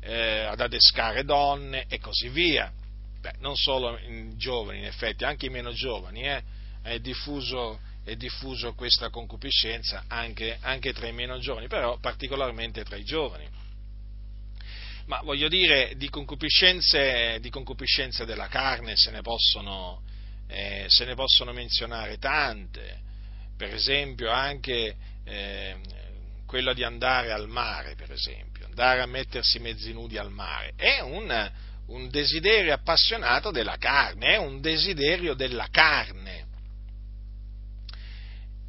Eh, ad adescare donne e così via. Beh, non solo i giovani, in effetti, anche i meno giovani, eh? è, diffuso, è, diffuso, questa concupiscenza anche, anche tra i meno giovani, però particolarmente tra i giovani ma voglio dire, di concupiscenze, di concupiscenze della carne se ne, possono, eh, se ne, possono, menzionare tante, per esempio anche eh, quella di andare al mare, per esempio, andare a mettersi mezzi nudi al mare, è un, un desiderio appassionato della carne, è un desiderio della carne.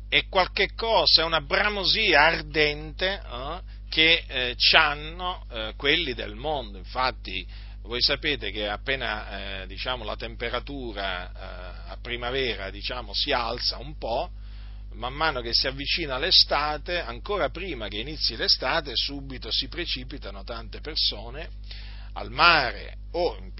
È qualche cosa, è una bramosia ardente eh, che eh, hanno eh, quelli del mondo. Infatti, voi sapete che appena eh, diciamo, la temperatura eh, a primavera diciamo, si alza un po', man mano che si avvicina l'estate, ancora prima che inizi l'estate, subito si precipitano tante persone al mare o in,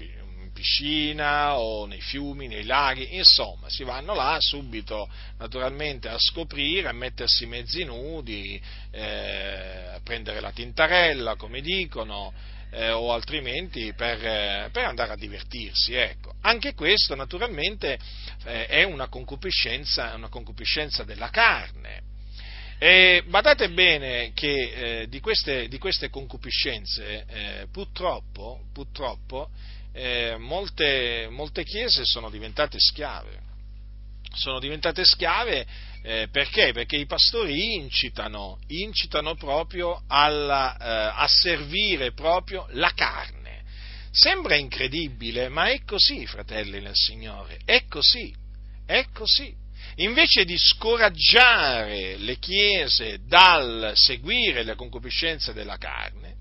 piscina o nei fiumi, nei laghi, insomma, si vanno là subito naturalmente a scoprire, a mettersi mezzi nudi, eh, a prendere la tintarella, come dicono, eh, o altrimenti per, eh, per, andare a divertirsi. Ecco. Anche questo naturalmente eh, è una concupiscenza, una concupiscenza della carne. E badate bene che eh, di queste, di, queste, concupiscenze eh, purtroppo, purtroppo eh, molte, molte, chiese sono diventate schiave. Sono diventate schiave eh, perché? Perché i pastori incitano, incitano proprio alla, eh, a servire proprio la carne. Sembra incredibile, ma è così, fratelli nel Signore, è così, è così. Invece di scoraggiare le chiese dal seguire le concupiscenze della carne,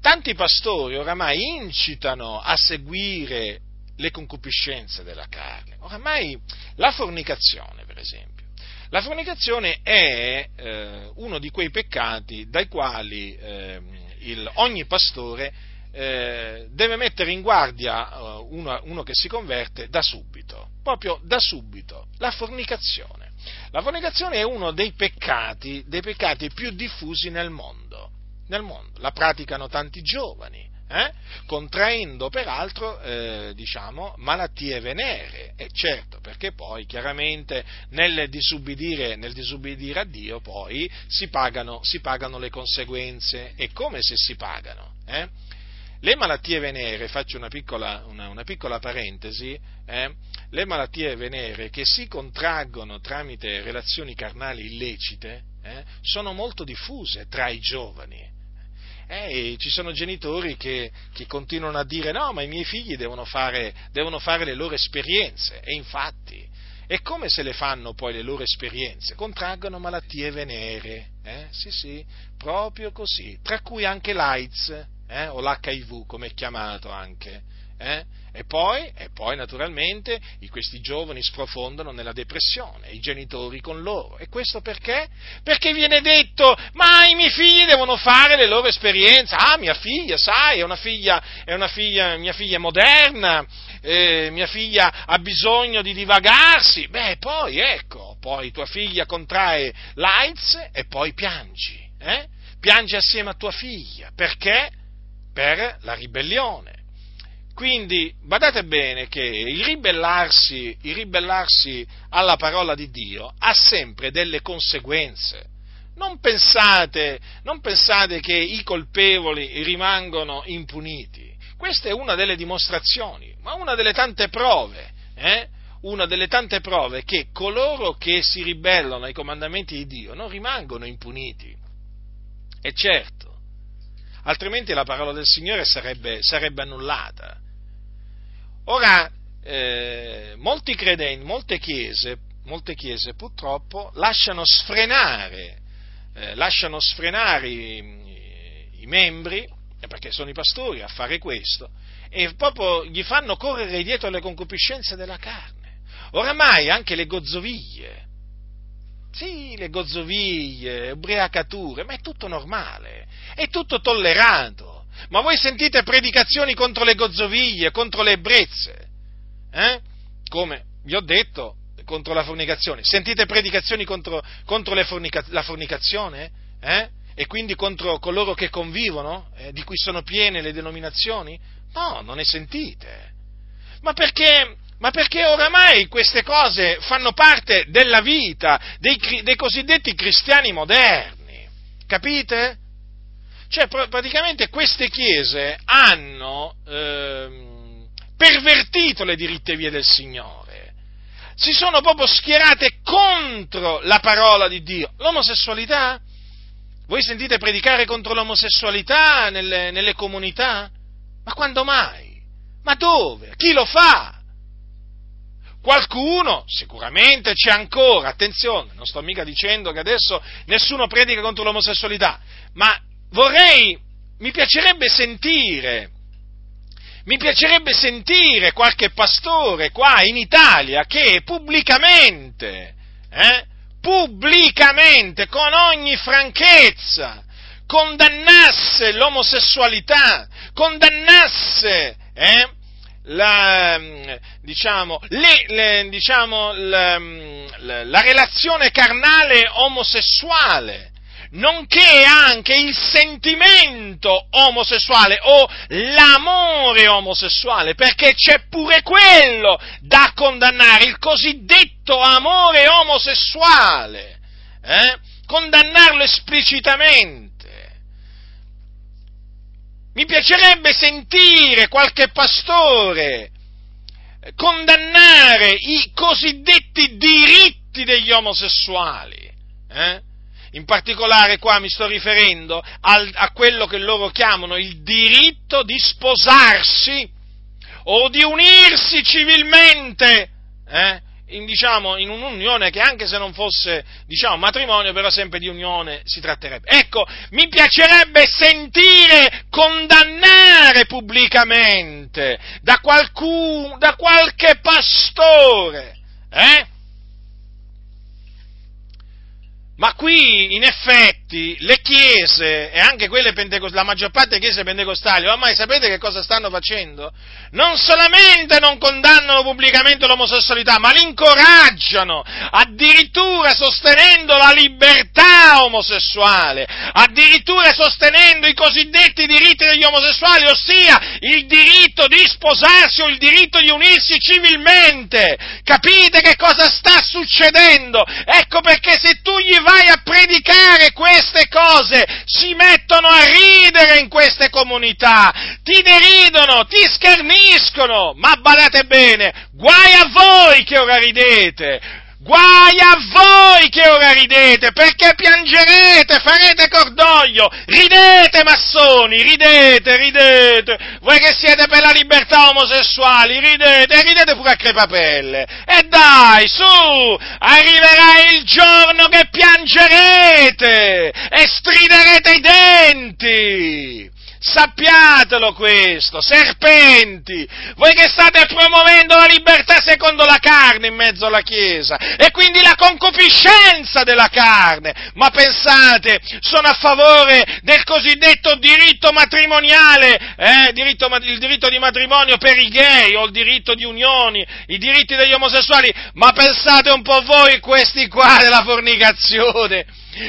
tanti pastori oramai incitano a seguire le concupiscenze della carne. Oramai la fornicazione, per esempio. La fornicazione è eh, uno di quei peccati dai quali eh, il, ogni pastore eh, deve mettere in guardia eh, uno, uno che si converte da subito, proprio da subito, la fornicazione. La fornicazione è uno dei peccati, dei peccati più diffusi nel mondo nel mondo, la praticano tanti giovani, eh? contraendo peraltro eh, diciamo, malattie venere, e certo perché poi chiaramente nel disubbidire, nel disubbidire a Dio poi si pagano, si pagano, le conseguenze e come se si pagano. Eh? Le malattie venere, faccio una piccola, una, una piccola parentesi, eh? le malattie venere che si contraggono tramite relazioni carnali illecite eh, sono molto diffuse tra i giovani eh, ci sono genitori che, che, continuano a dire no, ma i miei figli devono fare, devono fare le loro esperienze e infatti è come se le fanno poi le loro esperienze? Contraggono malattie venere, eh? sì sì, proprio così, tra cui anche l'AIDS eh? o l'HIV come è chiamato anche. Eh? E poi, e poi, naturalmente, questi giovani sprofondano nella depressione, i genitori con loro. E questo perché? Perché viene detto, ma i miei figli devono fare le loro esperienze. Ah, mia figlia, sai, è una figlia, è una figlia mia figlia è moderna, eh, mia figlia ha bisogno di divagarsi. Beh, poi, ecco, poi tua figlia contrae l'AIDS e poi piangi. Eh? Piangi assieme a tua figlia. Perché? Per la ribellione quindi badate bene che il ribellarsi, il ribellarsi alla parola di Dio ha sempre delle conseguenze. Non pensate, non pensate che i colpevoli rimangono impuniti. Questa è una delle dimostrazioni, ma una delle tante prove, eh? una delle tante prove che coloro che si ribellano ai comandamenti di Dio non rimangono impuniti. E certo, altrimenti la parola del Signore sarebbe, sarebbe annullata. Ora, eh, molti credenti, molte chiese, molte chiese purtroppo lasciano sfrenare, eh, lasciano sfrenare i, i membri, eh, perché sono i pastori a fare questo, e proprio gli fanno correre dietro alle concupiscenze della carne. Oramai anche le gozzoviglie, sì, le gozzoviglie, ubriacature, ma è tutto normale, è tutto tollerato. Ma voi sentite predicazioni contro le gozzoviglie, contro le ebbrezze? Eh? Come vi ho detto, contro la fornicazione. Sentite predicazioni contro, contro fornica, la fornicazione? Eh? E quindi contro coloro che convivono, eh, di cui sono piene le denominazioni? No, non ne sentite. Ma perché, ma perché oramai queste cose fanno parte della vita dei, dei cosiddetti cristiani moderni? Capite? Cioè, praticamente queste chiese hanno ehm, pervertito le diritte vie del Signore, si sono proprio schierate contro la parola di Dio. L'omosessualità? Voi sentite predicare contro l'omosessualità nelle, nelle comunità? Ma quando mai? Ma dove? Chi lo fa? Qualcuno, sicuramente c'è ancora, attenzione, non sto mica dicendo che adesso nessuno predica contro l'omosessualità, ma vorrei, mi piacerebbe sentire, mi piacerebbe sentire qualche pastore qua in Italia che pubblicamente, eh, pubblicamente, con ogni franchezza, condannasse l'omosessualità, condannasse eh, la, diciamo, le, le, diciamo, la, la, relazione carnale omosessuale nonché anche il sentimento omosessuale o l'amore omosessuale, perché c'è pure quello da condannare, il cosiddetto amore omosessuale, eh? condannarlo esplicitamente. Mi piacerebbe sentire qualche pastore condannare i cosiddetti diritti degli omosessuali. Eh? In particolare qua mi sto riferendo al, a quello che loro chiamano il diritto di sposarsi o di unirsi civilmente eh, in, diciamo, in, un'unione che anche se non fosse diciamo, matrimonio, però sempre di unione si tratterebbe. Ecco, mi piacerebbe sentire condannare pubblicamente da, qualcun, da qualche pastore eh, Ma qui, in effetti, le chiese, e anche quelle pentecostali, la maggior parte delle chiese pentecostali, ormai sapete che cosa stanno facendo? Non solamente non condannano pubblicamente l'omosessualità, ma l'incoraggiano, addirittura sostenendo la libertà omosessuale, addirittura sostenendo i cosiddetti diritti degli omosessuali, ossia il diritto di sposarsi o il diritto di unirsi civilmente. Capite che cosa sta succedendo? Ecco perché se tu gli vai vai a predicare queste cose, si mettono a ridere in queste comunità, ti deridono, ti scherniscono, ma badate bene, guai a voi che ora ridete, Guai a voi che ora ridete, perché piangerete, farete cordoglio, ridete massoni, ridete, ridete, voi che siete per la libertà omosessuali, ridete, ridete pure a crepapelle. E dai, su, arriverà il giorno che piangerete e striderete i denti sappiatelo questo, serpenti, voi che state promuovendo la libertà secondo la carne in mezzo alla Chiesa e quindi la concupiscenza della carne, ma pensate, sono a favore del cosiddetto diritto matrimoniale, eh, diritto, il diritto di matrimonio per i gay o il diritto di unioni, i diritti degli omosessuali, ma pensate un po' voi questi qua della fornicazione,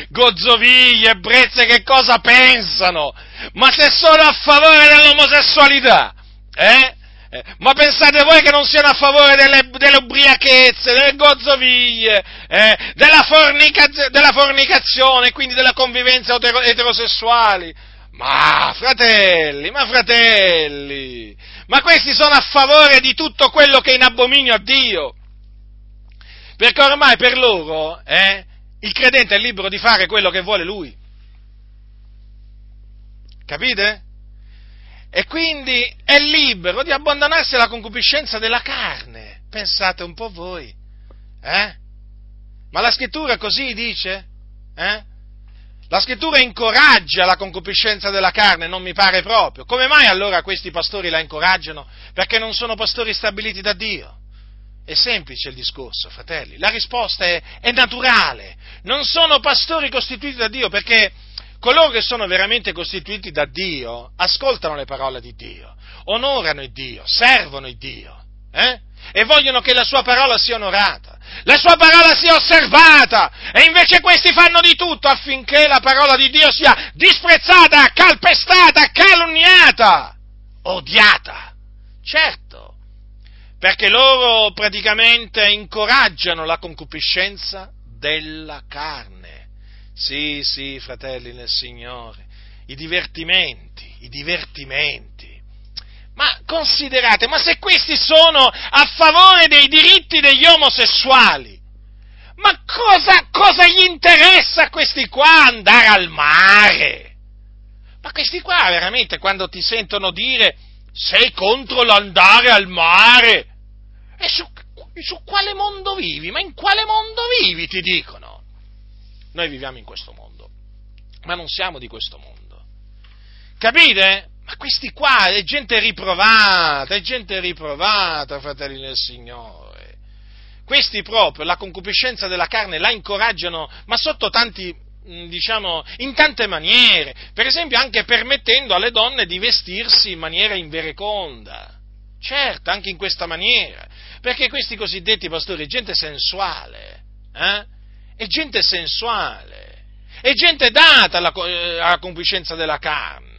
gozzoviglie, ebbrezze, che cosa pensano? Ma se sono a favore dell'omosessualità, eh? eh? Ma pensate voi che non siano a favore delle, delle ubriachezze, delle gozzoviglie, eh? della, fornica, della, fornicazione, quindi della convivenza eterosessuali? Ma fratelli, ma fratelli, ma questi sono a favore di tutto quello che è in abominio a Dio. Perché ormai per loro eh, il credente è libero di fare quello che vuole lui. Capite? E quindi è libero di abbandonarsi alla concupiscenza della carne. Pensate un po' voi. Eh? Ma la scrittura così dice? Eh? La scrittura incoraggia la concupiscenza della carne, non mi pare proprio. Come mai allora questi pastori la incoraggiano? Perché non sono pastori stabiliti da Dio. È semplice il discorso, fratelli. La risposta è, è naturale. Non sono pastori costituiti da Dio perché coloro che sono veramente costituiti da Dio ascoltano le parole di Dio, onorano il Dio, servono il Dio eh? e vogliono che la sua parola sia onorata, la sua parola sia osservata e invece questi fanno di tutto affinché la parola di Dio sia disprezzata, calpestata, calunniata, odiata. Certo, perché loro praticamente incoraggiano la concupiscenza della carne. Sì, sì, fratelli nel Signore, i divertimenti, i divertimenti. Ma considerate, ma se questi sono a favore dei diritti degli omosessuali, ma cosa, cosa gli interessa a questi qua andare al mare? Ma questi qua veramente quando ti sentono dire sei contro l'andare al mare, e su, su quale mondo vivi? Ma in quale mondo vivi? Ti dicono. Noi viviamo in questo mondo, ma non siamo di questo mondo. Capite? Ma questi qua è gente riprovata, è gente riprovata, fratelli del Signore. Questi proprio la concupiscenza della carne la incoraggiano, ma sotto tanti, mm, diciamo, in tante maniere. Per esempio anche permettendo alle donne di vestirsi in maniera invereconda. Certo, anche in questa maniera. Perché questi cosiddetti pastori, è gente sensuale, eh? è gente sensuale, è gente data alla, eh, alla concupiscenza della carne,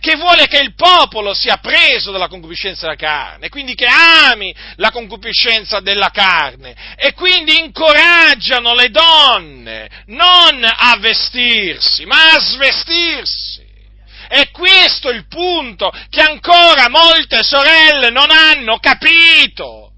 che vuole che il popolo sia preso dalla concupiscenza della carne, quindi che ami la concupiscenza della carne e quindi incoraggiano le donne non a vestirsi, ma a svestirsi. E questo è il punto che ancora molte sorelle non hanno capito.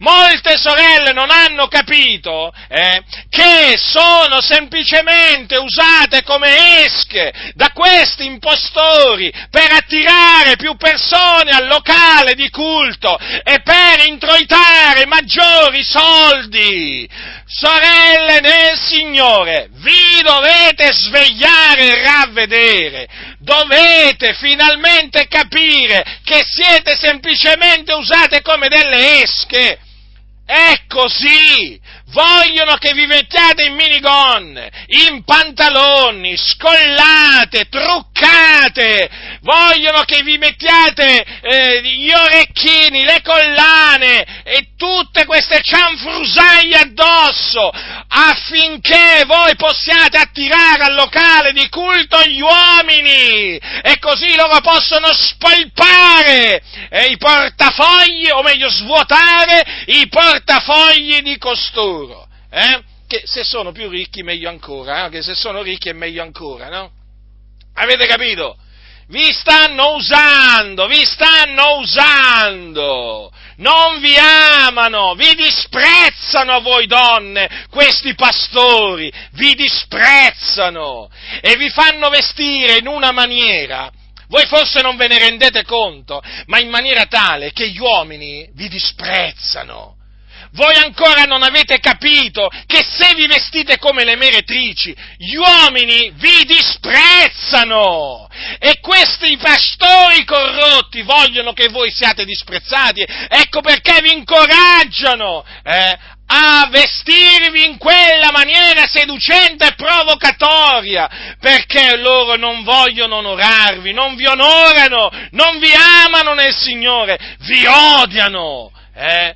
Molte sorelle non hanno capito eh, che sono semplicemente usate come esche da questi impostori per attirare più persone al locale di culto e per introitare maggiori soldi. Sorelle nel Signore, vi dovete svegliare e ravvedere, dovete finalmente capire che siete semplicemente usate come delle esche è così! Vogliono che vi mettiate in minigonne, in pantaloni, scollate, truccate. Vogliono che vi mettiate eh, gli orecchini, le collane e tutte queste cianfrusaglie addosso affinché voi possiate attirare al locale di culto gli uomini e così loro possono spolpare i portafogli, o meglio svuotare i portafogli di costoro. Eh? Che se sono più ricchi meglio ancora, eh? che se sono ricchi è meglio ancora, no? Avete capito? Vi stanno usando, vi stanno usando, non vi amano, vi disprezzano voi donne, questi pastori, vi disprezzano. E vi fanno vestire in una maniera, voi forse non ve ne rendete conto, ma in maniera tale che gli uomini vi disprezzano Voi ancora non avete capito che se vi vestite come le meretrici, gli uomini vi disprezzano. E questi pastori corrotti vogliono che voi siate disprezzati. Ecco perché vi incoraggiano eh, a vestirvi in quella maniera seducente e provocatoria, perché loro non vogliono onorarvi, non vi onorano, non vi amano nel Signore, vi odiano. Eh?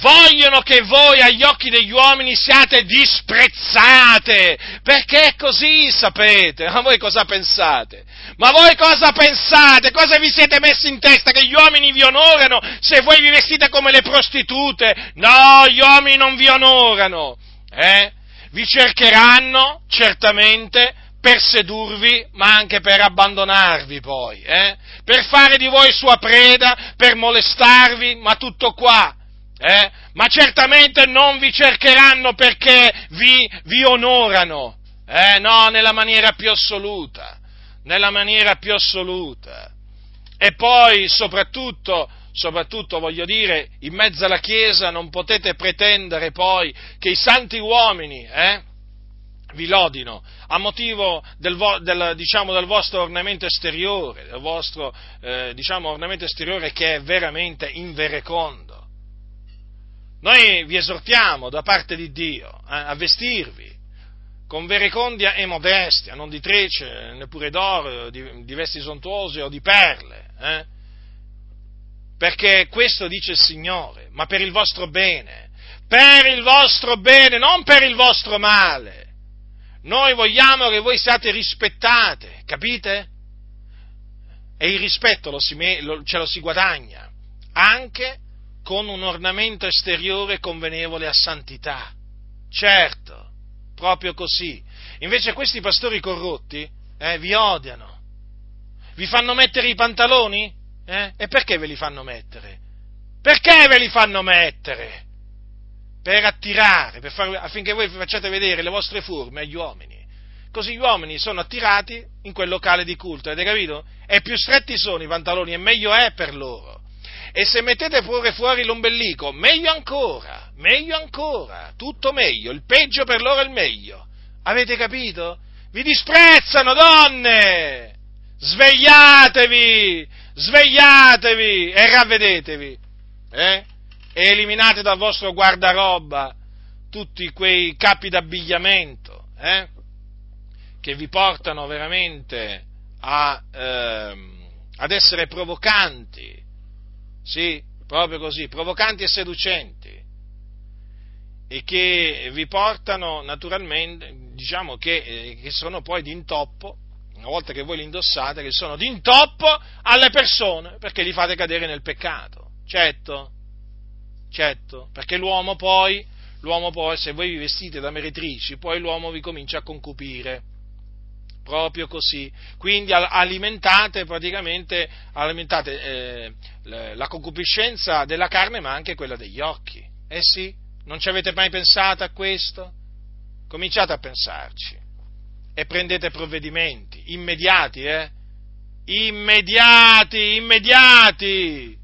Vogliono che voi agli occhi degli uomini siate disprezzate, perché è così, sapete, ma voi cosa pensate? Ma voi cosa pensate? Cosa vi siete messi in testa? Che gli uomini vi onorano se voi vi vestite come le prostitute? No, gli uomini non vi onorano, eh? Vi cercheranno, certamente, per sedurvi, ma anche per abbandonarvi poi, eh? Per fare di voi sua preda, per molestarvi, ma tutto qua eh? ma certamente non vi cercheranno perché vi, vi onorano, eh? no, nella maniera più assoluta, nella maniera più assoluta. E poi, soprattutto, soprattutto voglio dire, in mezzo alla Chiesa non potete pretendere poi che i santi uomini, eh, vi lodino a motivo del, del, diciamo, del vostro ornamento esteriore, del vostro eh, diciamo, ornamento esteriore che è veramente inverecondo. Noi vi esortiamo da parte di Dio eh, a vestirvi con verecondia e modestia, non di trece, neppure d'oro, di, di vesti sontuose o di perle, eh? perché questo dice il Signore, ma per il vostro bene, per il vostro bene, non per il vostro male. Noi vogliamo che voi siate rispettate, capite? E il rispetto lo si, lo, ce lo si guadagna anche con un ornamento esteriore convenevole a santità. Certo, proprio così. Invece questi pastori corrotti eh, vi odiano. Vi fanno mettere i pantaloni? Eh? E perché ve li fanno mettere? Perché ve li fanno mettere? Per attirare, per far, affinché voi facciate vedere le vostre forme agli uomini. Così gli uomini sono attirati in quel locale di culto, avete capito? E più stretti sono i pantaloni e meglio è per loro. E se mettete pure fuori l'ombelico, meglio ancora, meglio ancora, tutto meglio, il peggio per loro è il meglio. Avete capito? Vi disprezzano, donne! Svegliatevi! Svegliatevi e ravvedetevi! Eh? E eliminate dal vostro guardaroba tutti quei capi d'abbigliamento eh? che vi portano veramente a, eh, ad essere provocanti, sì, proprio così, provocanti e seducenti, e che vi portano naturalmente, diciamo che, eh, che sono poi d'intoppo, una volta che voi li indossate, che sono d'intoppo alle persone, perché li fate cadere nel peccato. Certo, certo, perché l'uomo poi, l'uomo poi, se voi vi vestite da meretrici, poi l'uomo vi comincia a concupire proprio così. Quindi alimentate praticamente alimentate, eh, la concupiscenza della carne, ma anche quella degli occhi. Eh sì, non ci avete mai pensato a questo? Cominciate a pensarci e prendete provvedimenti immediati, eh? Immediati, immediati!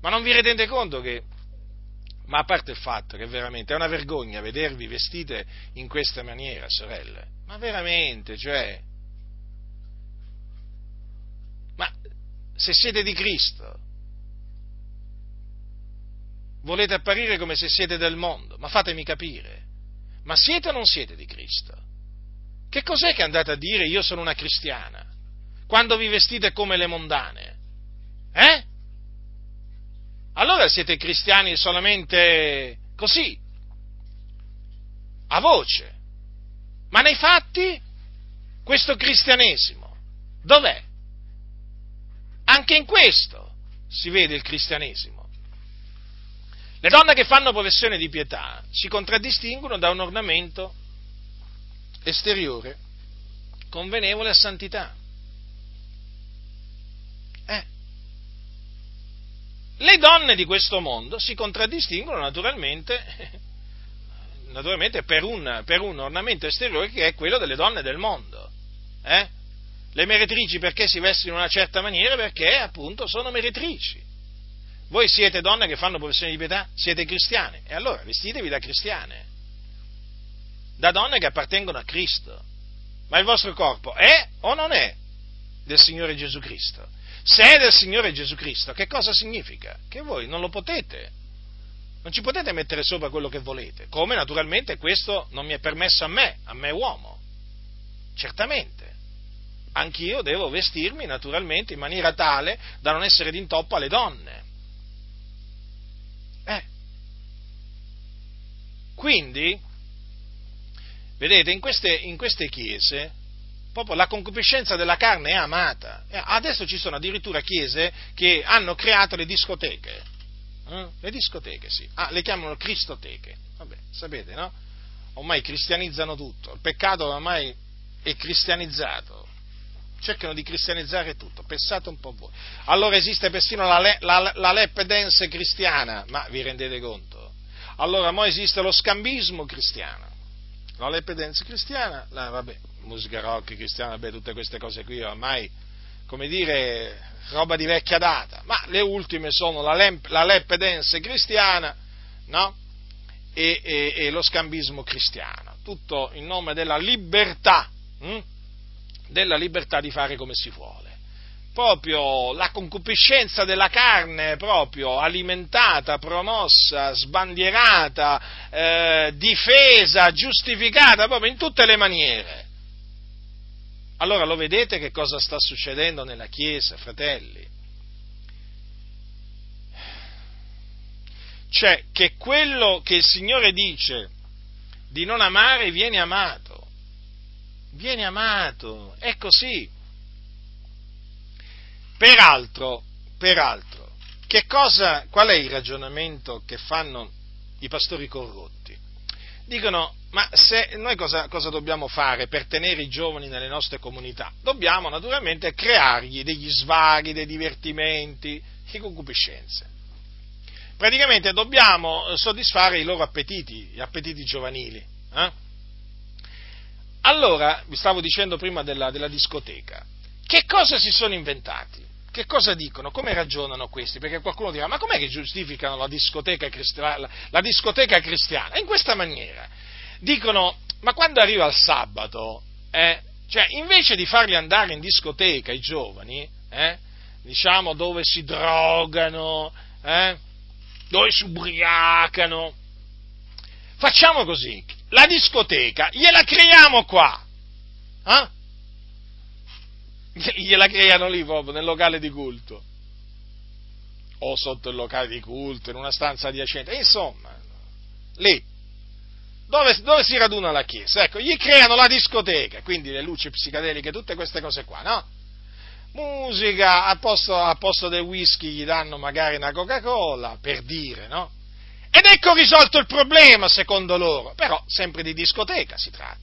Ma non vi rendete conto che ma a parte il fatto che veramente è una vergogna vedervi vestite in questa maniera, sorelle, ma veramente, cioè, ma se siete di Cristo, volete apparire come se siete del mondo, ma fatemi capire, ma siete o non siete di Cristo? Che cos'è che andate a dire io sono una cristiana, quando vi vestite come le mondane? Eh? Allora siete cristiani solamente così, a voce, ma nei fatti questo cristianesimo dov'è? Anche in questo si vede il cristianesimo. Le donne che fanno professione di pietà si contraddistinguono da un ornamento esteriore convenevole a santità. Eh. Le donne di questo mondo si contraddistinguono naturalmente naturalmente per un, per un, ornamento esteriore che è quello delle donne del mondo. Eh? Le meretrici perché si vestono in una certa maniera? Perché appunto sono meretrici. Voi siete donne che fanno professione di pietà? Siete cristiane? E allora vestitevi da cristiane, da donne che appartengono a Cristo. Ma il vostro corpo è o non è del Signore Gesù Cristo? Se è del Signore Gesù Cristo, che cosa significa? Che voi non lo potete, non ci potete mettere sopra quello che volete, come naturalmente questo non mi è permesso a me, a me uomo, certamente. Anch'io devo vestirmi naturalmente in maniera tale da non essere d'intoppo alle donne. Eh. Quindi, vedete, in queste, in queste chiese proprio la concupiscenza della carne è amata. Eh, adesso ci sono addirittura chiese che hanno creato le discoteche. Eh? Le discoteche, sì. Ah, le chiamano cristoteche. Vabbè, sapete, no? Ormai cristianizzano tutto. Il peccato ormai è cristianizzato. Cercano di cristianizzare tutto. Pensate un po' voi. Allora esiste persino la, le, la, la lap dance cristiana. Ma vi rendete conto? Allora, mo esiste lo scambismo cristiano. La lap dance cristiana, la, vabbè, musica rock cristiana, vabbè, tutte queste cose qui ormai, come dire, roba di vecchia data, ma le ultime sono la, lamp, la lap dance cristiana, no? E, e, e, lo scambismo cristiano, tutto in nome della libertà, hm? della libertà di fare come si vuole. Proprio la concupiscenza della carne, proprio alimentata, promossa, sbandierata, eh, difesa, giustificata, proprio in tutte le maniere. Allora lo vedete che cosa sta succedendo nella Chiesa, fratelli? Cioè che quello che il Signore dice di non amare viene amato, viene amato, è così. Peraltro, peraltro, che cosa, qual è il ragionamento che fanno i pastori corrotti? Dicono, ma se noi cosa, cosa, dobbiamo fare per tenere i giovani nelle nostre comunità? Dobbiamo naturalmente creargli degli svaghi, dei divertimenti, di concupiscenze. Praticamente dobbiamo soddisfare i loro appetiti, gli appetiti giovanili. Eh? Allora, vi stavo dicendo prima della, della discoteca, che cosa si sono inventati? Che cosa dicono? Come ragionano questi? Perché qualcuno dirà, ma com'è che giustificano la discoteca, la, la discoteca cristiana? In questa maniera dicono, ma quando arriva il sabato, eh, cioè invece di farli andare in discoteca i giovani, eh, diciamo dove si drogano, eh, dove si ubriacano, facciamo così, la discoteca gliela creiamo qua, eh? gliela creano lì proprio nel locale di culto o sotto il locale di culto, in una stanza adiacente, insomma, lì dove, dove, si raduna la Chiesa? Ecco, gli creano la discoteca, quindi le luci psichedeliche, tutte queste cose qua, no? Musica, a posto, a posto del whisky gli danno magari una Coca-Cola, per dire, no? Ed ecco risolto il problema, secondo loro, però sempre di discoteca si tratta.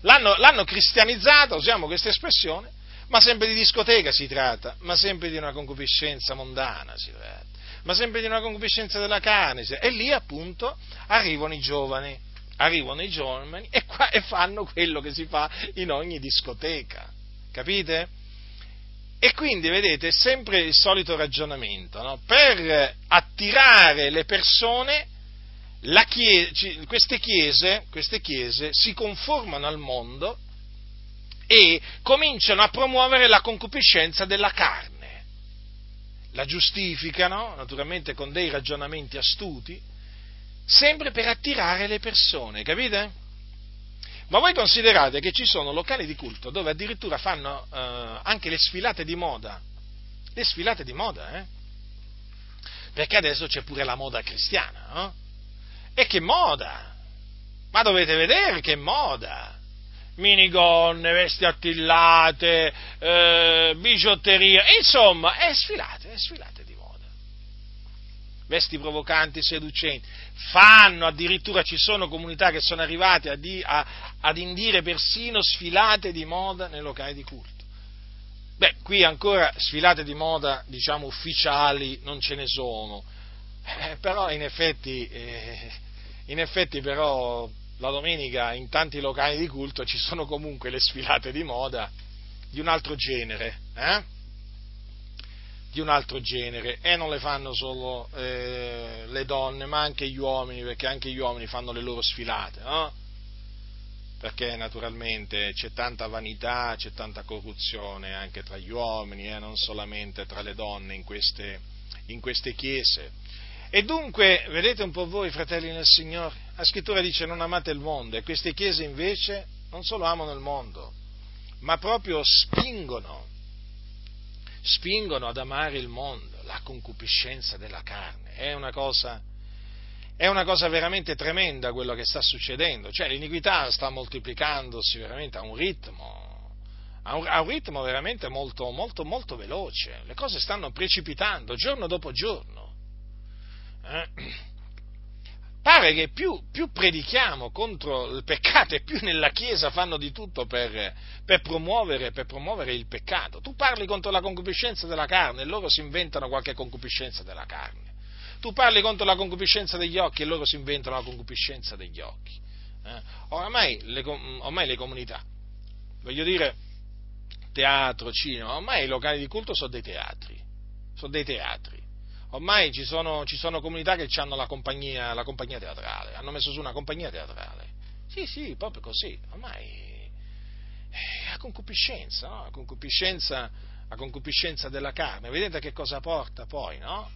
L'hanno, l'hanno cristianizzata, usiamo questa espressione, ma sempre di discoteca si tratta, ma sempre di una concupiscenza mondana si tratta, ma sempre di una concupiscenza della carne, e lì appunto arrivano i giovani arrivano i giovani e, qua, e fanno quello che si fa in ogni discoteca, capite? E quindi, vedete, è sempre il solito ragionamento, no? per attirare le persone, chiesa, queste, chiese, queste chiese si conformano al mondo e cominciano a promuovere la concupiscenza della carne. La giustificano, naturalmente con dei ragionamenti astuti, sempre per attirare le persone, capite? Ma voi considerate che ci sono locali di culto dove addirittura fanno eh, anche le sfilate di moda, le sfilate di moda, eh? Perché adesso c'è pure la moda cristiana, no? E che moda! Ma dovete vedere che moda! Minigonne, vesti attillate, eh, bigiotteria, insomma, è sfilate, è sfilate vesti provocanti, seducenti, fanno addirittura, ci sono comunità che sono arrivate a di, a, ad indire persino sfilate di moda nei locali di culto. Beh, qui ancora sfilate di moda, diciamo, ufficiali non ce ne sono, eh, però in effetti, eh, in effetti però la domenica in tanti locali di culto ci sono comunque le sfilate di moda di un altro genere, eh? Di un altro genere e non le fanno solo eh, le donne, ma anche gli uomini, perché anche gli uomini fanno le loro sfilate, no? Perché naturalmente c'è tanta vanità, c'è tanta corruzione anche tra gli uomini, eh, non solamente tra le donne in queste, in queste chiese. E dunque, vedete un po' voi, fratelli nel Signore, la scrittura dice non amate il mondo e queste chiese invece non solo amano il mondo, ma proprio spingono spingono ad amare il mondo, la concupiscenza della carne. È una cosa, è una cosa veramente tremenda quello che sta succedendo, cioè l'iniquità sta moltiplicandosi veramente a un ritmo, a un, ritmo veramente molto, molto, molto veloce, le cose stanno precipitando giorno dopo giorno. Eh? Pare che più, più, predichiamo contro il peccato e più nella Chiesa fanno di tutto per, per, promuovere, per, promuovere, il peccato. Tu parli contro la concupiscenza della carne e loro si inventano qualche concupiscenza della carne. Tu parli contro la concupiscenza degli occhi e loro si inventano la concupiscenza degli occhi. Eh? Ormai, le, ormai le comunità, voglio dire, teatro, cinema, ormai i locali di culto sono dei teatri, sono dei teatri ormai ci sono, ci sono comunità che hanno la compagnia, la compagnia, teatrale, hanno messo su una compagnia teatrale. Sì, sì, proprio così, ormai è a concupiscenza, no? a concupiscenza, a concupiscenza della carne. Vedete che cosa porta poi, no?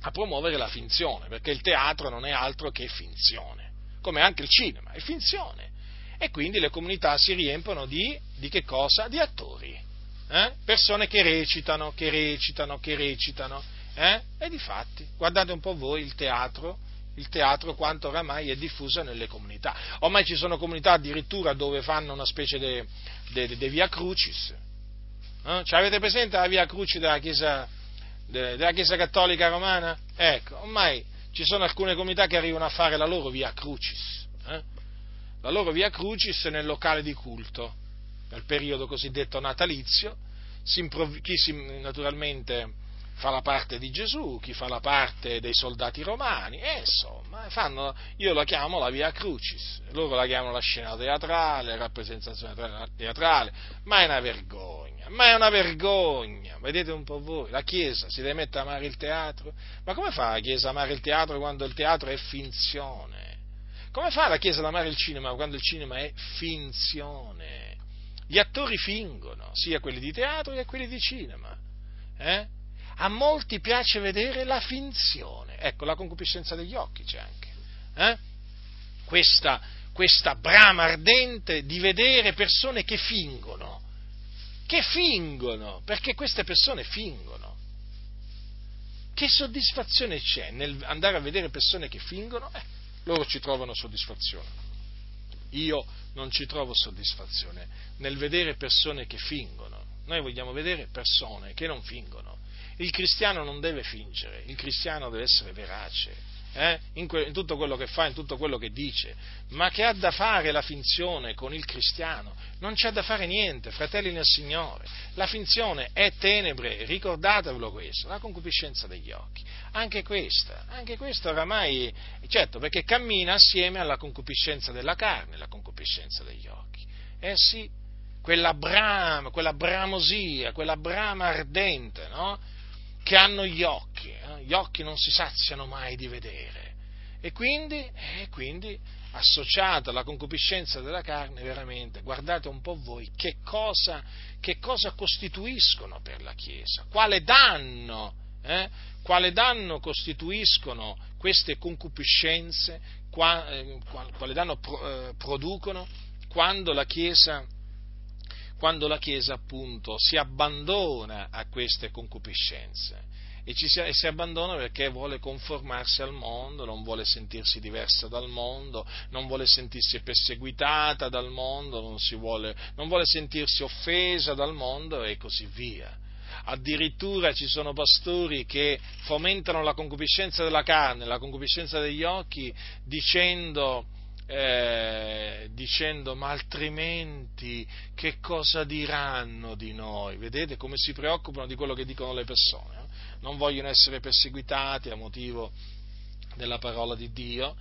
A promuovere la finzione, perché il teatro non è altro che finzione, come anche il cinema, è finzione. E quindi le comunità si riempiono di, di che cosa? Di attori. Eh? Persone che recitano, che recitano, che recitano eh? E di fatti, guardate un po' voi il teatro, il teatro quanto oramai è diffuso nelle comunità. Ormai ci sono comunità addirittura dove fanno una specie di via crucis. Eh? Cioè, avete presente la via crucis della chiesa, de, della chiesa cattolica romana? Ecco, ormai ci sono alcune comunità che arrivano a fare la loro via crucis. Eh? La loro via crucis nel locale di culto, nel periodo cosiddetto natalizio, si improv- chi si, naturalmente fa la parte di Gesù, chi fa la parte dei soldati romani, e insomma, fanno, io la chiamo la via crucis, loro la chiamano la scena teatrale, la rappresentazione teatrale, ma è una vergogna, ma è una vergogna, vedete un po' voi, la Chiesa si deve mettere a amare il teatro, ma come fa la Chiesa a amare il teatro quando il teatro è finzione? Come fa la Chiesa ad amare il cinema quando il cinema è finzione? Gli attori fingono, sia quelli di teatro che quelli di cinema. Eh? A molti piace vedere la finzione. Ecco, la concupiscenza degli occhi c'è anche. Eh? Questa, questa brama ardente di vedere persone che fingono, che fingono, perché queste persone fingono. Che soddisfazione c'è nel andare a vedere persone che fingono? Eh, loro ci trovano soddisfazione. Io non ci trovo soddisfazione nel vedere persone che fingono. Noi vogliamo vedere persone che non fingono il cristiano non deve fingere, il cristiano deve essere verace eh? in, que- in, tutto quello che fa, in tutto quello che dice, ma che ha da fare la finzione con il cristiano? Non c'è da fare niente, fratelli nel Signore. La finzione è tenebre, ricordatevelo questo, la concupiscenza degli occhi. Anche questa, anche questa oramai, certo, perché cammina assieme alla concupiscenza della carne, la concupiscenza degli occhi. Eh sì, quella brama, quella bramosia, quella brama ardente, no? Che hanno gli occhi, eh? gli occhi non si saziano mai di vedere. E quindi, e quindi, associata alla concupiscenza della carne, veramente, guardate un po' voi che cosa, che cosa costituiscono per la Chiesa, quale danno, eh? quale danno costituiscono queste concupiscenze, eh, quale danno eh, producono quando la Chiesa quando la Chiesa appunto si abbandona a queste concupiscenze e, si, e si, abbandona perché vuole conformarsi al mondo, non vuole sentirsi diversa dal mondo, non vuole sentirsi perseguitata dal mondo, non, vuole, non vuole sentirsi offesa dal mondo e così via. Addirittura ci sono pastori che fomentano la concupiscenza della carne, la concupiscenza degli occhi, dicendo eh, dicendo ma altrimenti che cosa diranno di noi? Vedete come si preoccupano di quello che dicono le persone, eh? non vogliono essere perseguitati a motivo della parola di Dio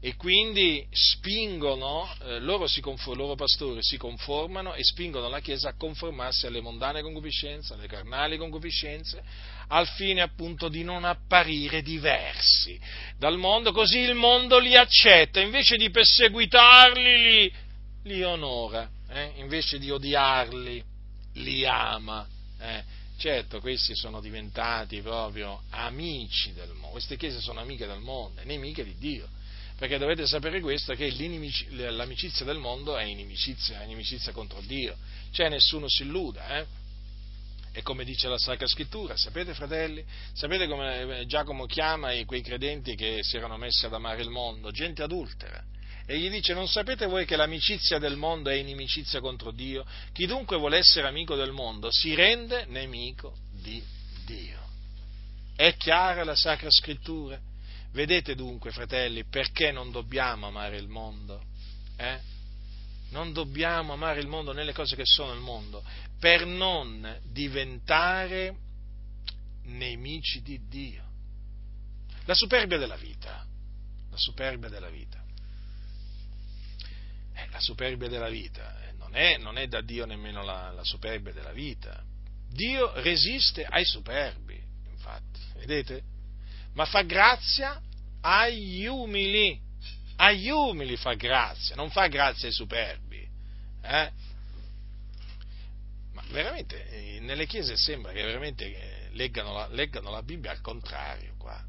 e quindi spingono, eh, loro i loro pastori si conformano e spingono la Chiesa a conformarsi alle mondane concupiscenze, alle carnali concupiscenze, al fine appunto di non apparire diversi dal mondo, così il mondo li accetta, invece di perseguitarli li, li onora, eh? invece di odiarli li ama. Eh? Certo, questi sono diventati proprio amici del mondo, queste chiese sono amiche del mondo, nemiche di Dio perché dovete sapere questo, che l'amicizia del mondo è inimicizia, è inimicizia contro Dio, cioè nessuno si illuda, eh? E come dice la Sacra Scrittura, sapete fratelli? Sapete come Giacomo chiama quei credenti che si erano messi ad amare il mondo? Gente adultera. E gli dice, non sapete voi che l'amicizia del mondo è inimicizia contro Dio? Chi dunque vuole essere amico del mondo si rende nemico di Dio. È chiara la Sacra Scrittura? Vedete dunque, fratelli, perché non dobbiamo amare il mondo? Eh? Non dobbiamo amare il mondo nelle cose che sono il mondo, per non diventare nemici di Dio. La superbia della vita, la superbia della vita. Eh, la superbia della vita eh, non, è, non, è, da Dio nemmeno la, la superbia della vita. Dio resiste ai superbi, infatti, vedete? ma fa grazia agli umili. Agli umili fa grazia, non fa grazia ai superbi. Eh? Ma veramente eh, nelle chiese sembra che veramente eh, leggano la, leggano la Bibbia al contrario qua.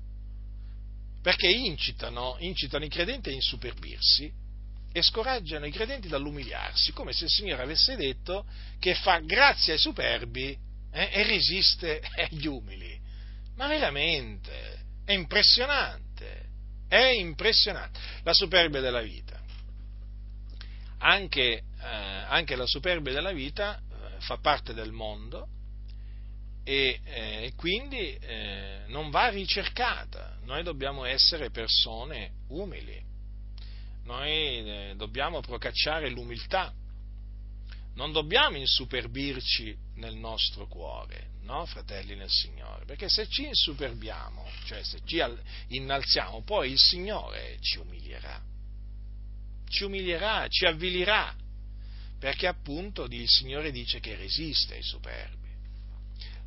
Perché incitano, incitano i credenti a insuperbirsi e scoraggiano i credenti dall'umiliarsi, come se il Signore avesse detto che fa grazia ai superbi eh, e resiste agli umili. Ma veramente, è impressionante, è impressionante. La superbia della vita. Anche, eh, anche la superbia della vita eh, fa parte del mondo e eh, quindi eh, non va ricercata. Noi dobbiamo essere persone umili, noi eh, dobbiamo procacciare l'umiltà, non dobbiamo insuperbirci nel nostro cuore, no, fratelli nel Signore? Perché se ci insuperbiamo, cioè se ci innalziamo, poi il Signore ci umilierà, ci umilierà, ci avvilirà, perché appunto il Signore dice che resiste ai superbi.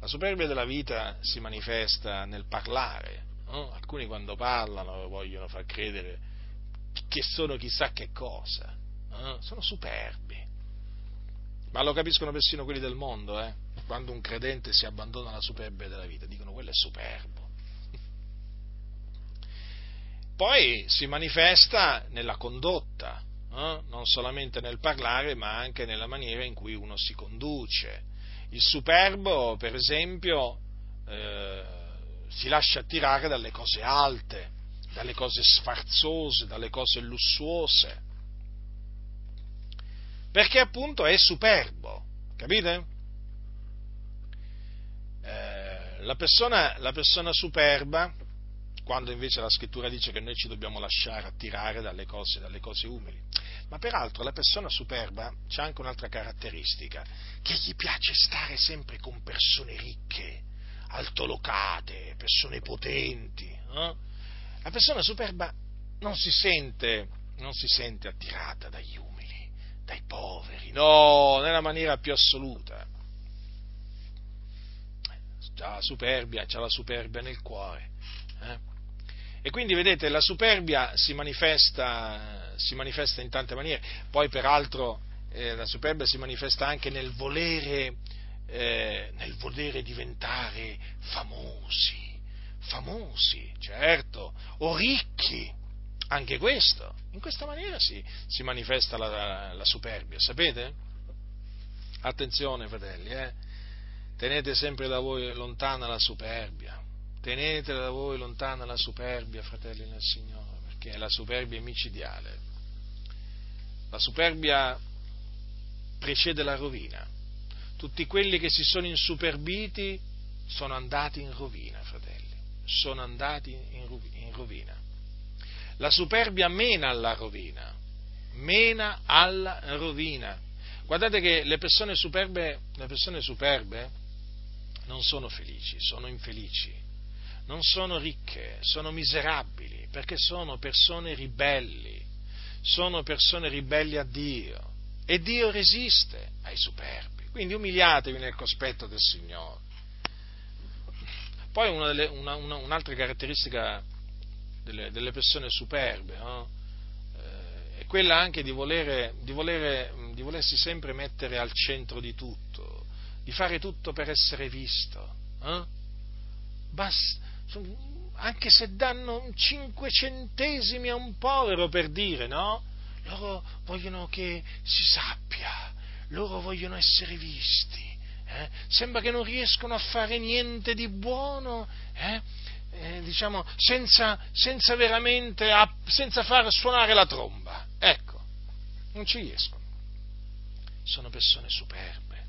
La superbia della vita si manifesta nel parlare, no? alcuni quando parlano vogliono far credere che sono chissà che cosa, no? sono superbi, ma lo capiscono persino quelli del mondo, eh? quando un credente si abbandona alla superbia della vita, dicono quello è superbo. Poi si manifesta nella condotta, eh? non solamente nel parlare, ma anche nella maniera in cui uno si conduce. Il superbo, per esempio, eh, si lascia attirare dalle cose alte, dalle cose sfarzose, dalle cose lussuose, perché appunto è superbo, capite? Eh, la, persona, la persona superba, quando invece la scrittura dice che noi ci dobbiamo lasciare attirare dalle cose, dalle cose umili. Ma peraltro la persona superba ha anche un'altra caratteristica, che gli piace stare sempre con persone ricche, altolocate, persone potenti. Eh? La persona superba non si sente, non si sente attirata dagli umili, dai poveri, no, nella maniera più assoluta c'ha la superbia, c'ha la superbia nel cuore. Eh? E quindi vedete, la superbia si manifesta, si manifesta in tante maniere, poi peraltro eh, la superbia si manifesta anche nel volere, eh, nel volere diventare famosi, famosi, certo, o ricchi, anche questo, in questa maniera si, si manifesta la, la, la superbia, sapete? Attenzione fratelli, eh? Tenete sempre da voi lontana la superbia. Tenete da voi lontana la superbia, fratelli nel Signore, perché la superbia è micidiale. La superbia precede la rovina. Tutti quelli che si sono insuperbiti sono andati in rovina, fratelli. Sono andati in rovina. La superbia mena alla rovina. Mena alla rovina. Guardate che le persone superbe, le persone superbe non sono felici, sono infelici. non sono ricche, sono miserabili, perché sono persone ribelli, sono persone ribelli a Dio e Dio resiste ai superbi. Quindi umiliatevi nel cospetto del Signore. Poi una delle, una, una, un'altra caratteristica delle, delle persone superbe no? eh, è quella anche di, volere, di, volere, di volersi sempre mettere al centro di tutto, di fare tutto per essere visto. Eh? Basta, anche se danno 5 centesimi a un povero per dire, no? Loro vogliono che si sappia, loro vogliono essere visti. Eh? Sembra che non riescono a fare niente di buono, eh? Eh, diciamo, senza, senza veramente, a, senza far suonare la tromba. Ecco, non ci riescono. Sono persone superbe,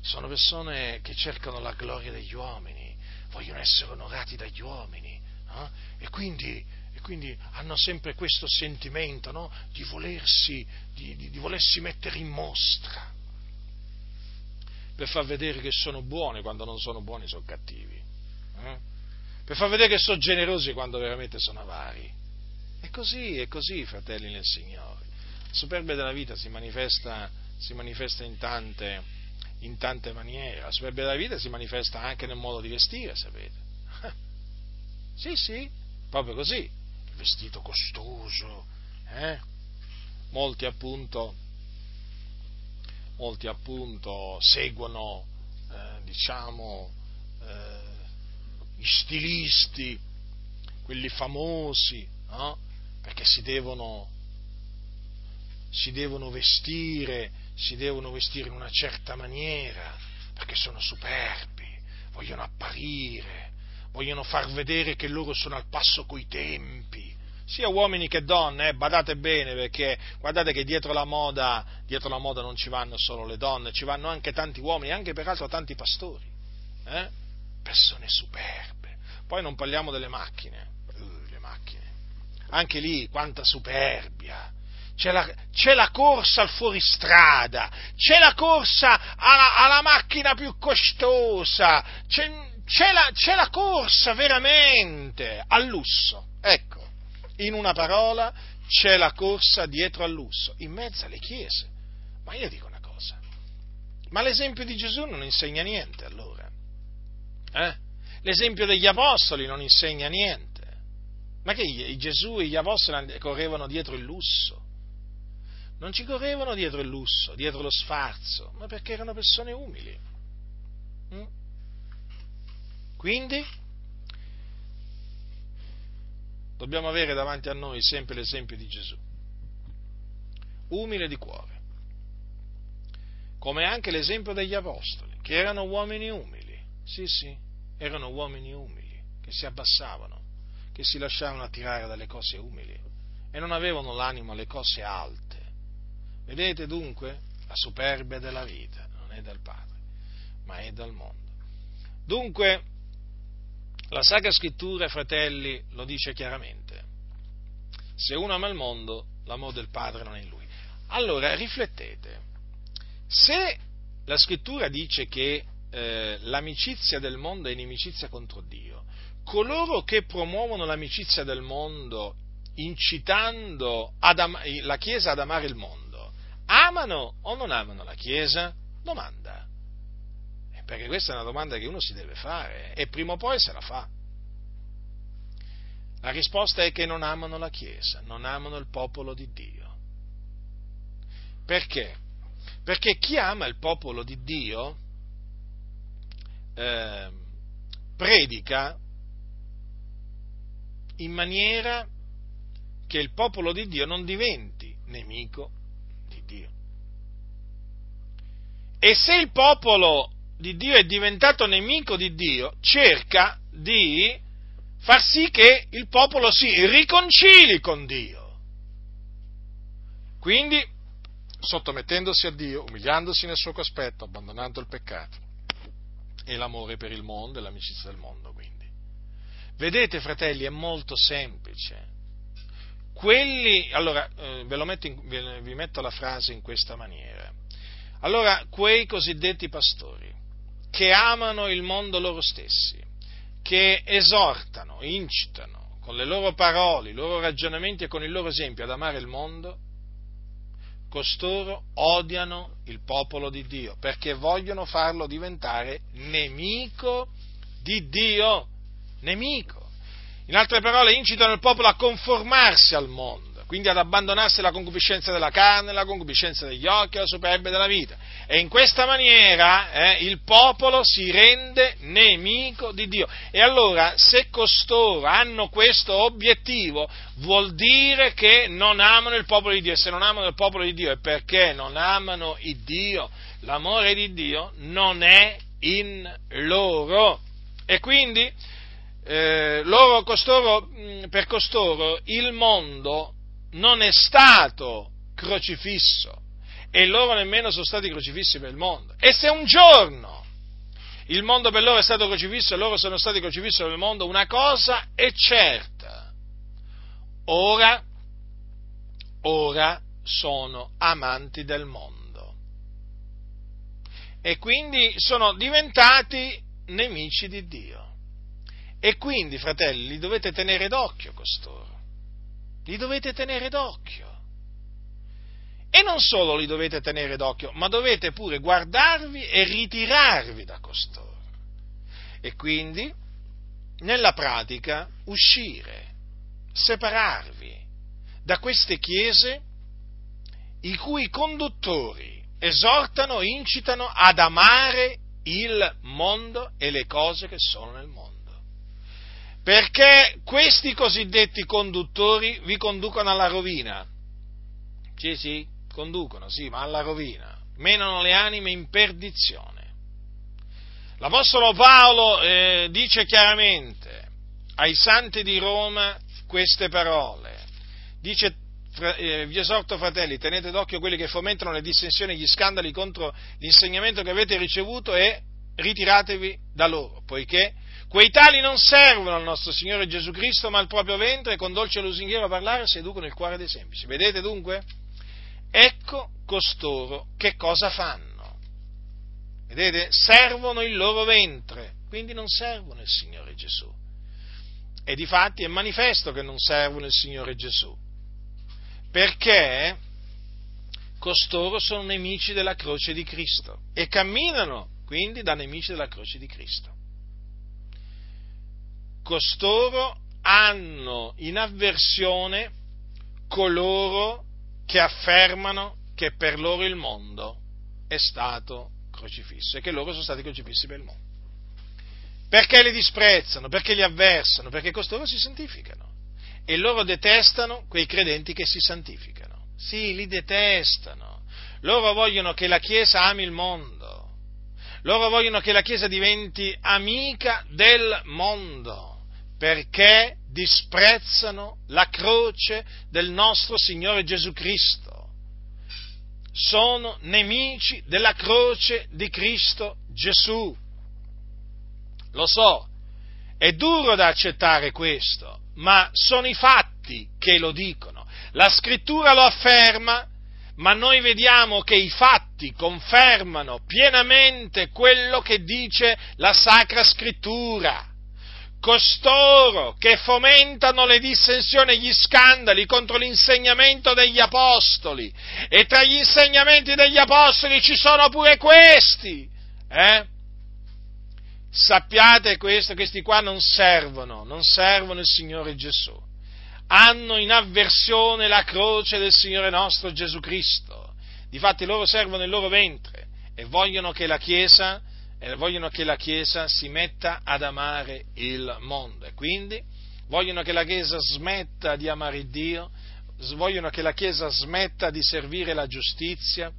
sono persone che cercano la gloria degli uomini, vogliono essere onorati dagli uomini eh? e, quindi, e, quindi, hanno sempre questo sentimento no? di, volersi, di, di, di volersi mettere in mostra per far vedere che sono buoni quando non sono buoni, sono cattivi. Eh? Per far vedere che sono generosi quando veramente sono avari. È così, è così, fratelli nel Signore. La superbia della vita si manifesta, si manifesta in, tante, in tante maniere. La superbia della vita si manifesta anche nel modo di vestire, sapete. Sì, sì, proprio così. Il vestito costoso, eh? Molti appunto molti appunto seguono, eh, diciamo, eh, gli stilisti, quelli famosi, no? perché si devono, si devono vestire, si devono vestire in una certa maniera, perché sono superbi, vogliono apparire, vogliono far vedere che loro sono al passo coi tempi, sia uomini che donne, eh, badate bene perché guardate che dietro la, moda, dietro la moda non ci vanno solo le donne, ci vanno anche tanti uomini, anche peraltro tanti pastori, eh? Persone superbe. Poi non parliamo delle macchine, uh, le macchine, anche lì quanta superbia. C'è la, c'è la, corsa al fuoristrada, c'è la corsa alla, alla macchina più costosa, c'è, c'è, la, c'è la corsa veramente al lusso. Ecco, in una parola, c'è la corsa dietro al lusso, in mezzo alle chiese. Ma io dico una cosa, ma l'esempio di Gesù non insegna niente allora? Eh? L'esempio degli apostoli non insegna niente. Ma che Gesù e gli apostoli correvano dietro il lusso? Non ci correvano dietro il lusso, dietro lo sfarzo, ma perché erano persone umili. Mm? Quindi dobbiamo avere davanti a noi sempre l'esempio di Gesù, umile di cuore, come anche l'esempio degli apostoli, che erano uomini umili, sì sì, erano uomini umili, che si abbassavano, che si lasciavano attirare dalle cose umili e non avevano l'animo alle cose alte. Vedete dunque, la superbia della vita non è dal Padre, ma è dal mondo. Dunque, la Sacra Scrittura, fratelli, lo dice chiaramente. Se uno ama il mondo, l'amore del Padre non è in lui. Allora, riflettete. Se la Scrittura dice che eh, l'amicizia del mondo è inimicizia contro Dio, coloro che promuovono l'amicizia del mondo incitando am- la Chiesa ad amare il mondo, amano o non amano la Chiesa? Domanda. Perché questa è una domanda che uno si deve fare e prima o poi se la fa. La risposta è che non amano la Chiesa, non amano il popolo di Dio. Perché? Perché chi ama il popolo di Dio eh, predica in maniera che il popolo di Dio non diventi nemico di Dio. E se il popolo di Dio è diventato nemico di Dio, cerca di far sì che il popolo si riconcili con Dio. Quindi, sottomettendosi a Dio, umiliandosi nel suo cospetto, abbandonando il peccato e l'amore per il mondo e l'amicizia del mondo, quindi. Vedete, fratelli, è molto semplice. Quelli, allora, eh, metto in, vi metto la frase in questa maniera. Allora, quei cosiddetti pastori, che amano il mondo loro stessi, che esortano, incitano con le loro parole, i loro ragionamenti e con il loro esempio ad amare il mondo, costoro odiano il popolo di Dio perché vogliono farlo diventare nemico di Dio, nemico. In altre parole, incitano il popolo a conformarsi al mondo quindi ad abbandonarsi alla concupiscenza della carne, alla concupiscenza degli occhi, alla superbia della vita. E in questa maniera eh, il popolo si rende nemico di Dio. E allora, se costoro hanno questo obiettivo, vuol dire che non amano il popolo di Dio. E se non amano il popolo di Dio è perché non amano il Dio. L'amore di Dio non è in loro. E quindi eh, loro, costoro, per costoro il mondo non è stato crocifisso e loro nemmeno sono stati crocifissi per il mondo. E se un giorno il mondo per loro è stato crocifisso e loro sono stati crocifissi per il mondo, una cosa è certa. Ora, ora sono amanti del mondo. E quindi sono diventati nemici di Dio. E quindi, fratelli, li dovete tenere d'occhio costoro li dovete tenere d'occhio. E non solo li dovete tenere d'occhio, ma dovete pure guardarvi e ritirarvi da costoro. E quindi, nella pratica, uscire, separarvi da queste chiese i cui conduttori esortano, incitano ad amare il mondo e le cose che sono nel mondo perché questi cosiddetti conduttori vi conducono alla rovina. Sì, sì, conducono, sì, ma alla rovina. Menano le anime in perdizione. L'Apostolo Paolo eh, dice chiaramente ai santi di Roma queste parole. Dice, eh, vi esorto fratelli, tenete d'occhio quelli che fomentano le dissensioni e gli scandali contro l'insegnamento che avete ricevuto e ritiratevi da loro, poiché Quei tali non servono al nostro Signore Gesù Cristo, ma al proprio ventre e con dolce lusinghiero parlare seducono il cuore dei semplici. Vedete dunque? Ecco costoro che cosa fanno. Vedete? Servono il loro ventre, quindi non servono il Signore Gesù. E di fatti è manifesto che non servono il Signore Gesù, perché costoro sono nemici della croce di Cristo e camminano quindi da nemici della croce di Cristo costoro hanno in avversione coloro che affermano che per loro il mondo è stato crocifisso e che loro sono stati crocifissi per il mondo. Perché li disprezzano, perché li avversano, perché costoro si santificano e loro detestano quei credenti che si santificano. Sì, li detestano. Loro vogliono che la Chiesa ami il mondo. Loro vogliono che la Chiesa diventi amica del mondo perché disprezzano la croce del nostro Signore Gesù Cristo. Sono nemici della croce di Cristo Gesù. Lo so, è duro da accettare questo, ma sono i fatti che lo dicono. La scrittura lo afferma, ma noi vediamo che i fatti confermano pienamente quello che dice la Sacra Scrittura costoro che fomentano le dissensioni e gli scandali contro l'insegnamento degli apostoli. E tra gli insegnamenti degli apostoli ci sono pure questi. Eh? Sappiate questo, questi qua non servono, non servono il Signore Gesù. Hanno in avversione la croce del Signore nostro Gesù Cristo. Difatti loro servono il loro ventre e vogliono che la Chiesa vogliono che la Chiesa si metta ad amare il mondo. E quindi vogliono che la Chiesa smetta di amare Dio, vogliono che la Chiesa smetta di servire la giustizia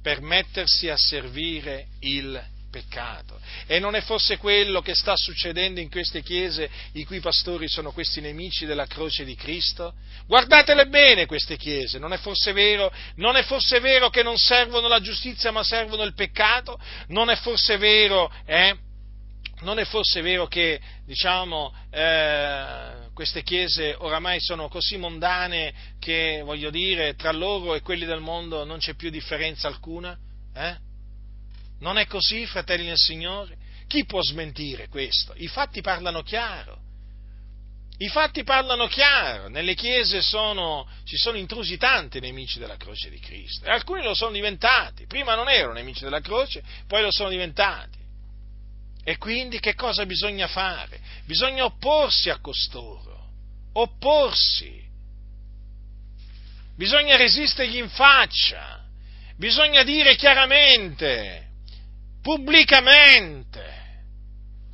per mettersi a servire il peccato. E non è forse quello che sta succedendo in queste chiese i cui pastori sono questi nemici della croce di Cristo? Guardatele bene queste chiese, non è forse vero, non è forse vero che non servono la giustizia ma servono il peccato? Non è forse vero, eh? Non è forse vero che, diciamo, eh, queste chiese oramai sono così mondane che, voglio dire, tra loro e quelli del mondo non c'è più differenza alcuna? Eh? Non è così, fratelli del Signore? Chi può smentire questo? I fatti parlano chiaro. I fatti parlano chiaro, nelle chiese sono, ci sono intrusi tanti nemici della croce di Cristo e alcuni lo sono diventati, prima non erano nemici della croce, poi lo sono diventati. E quindi che cosa bisogna fare? Bisogna opporsi a costoro, opporsi. Bisogna resistergli in faccia, bisogna dire chiaramente, pubblicamente,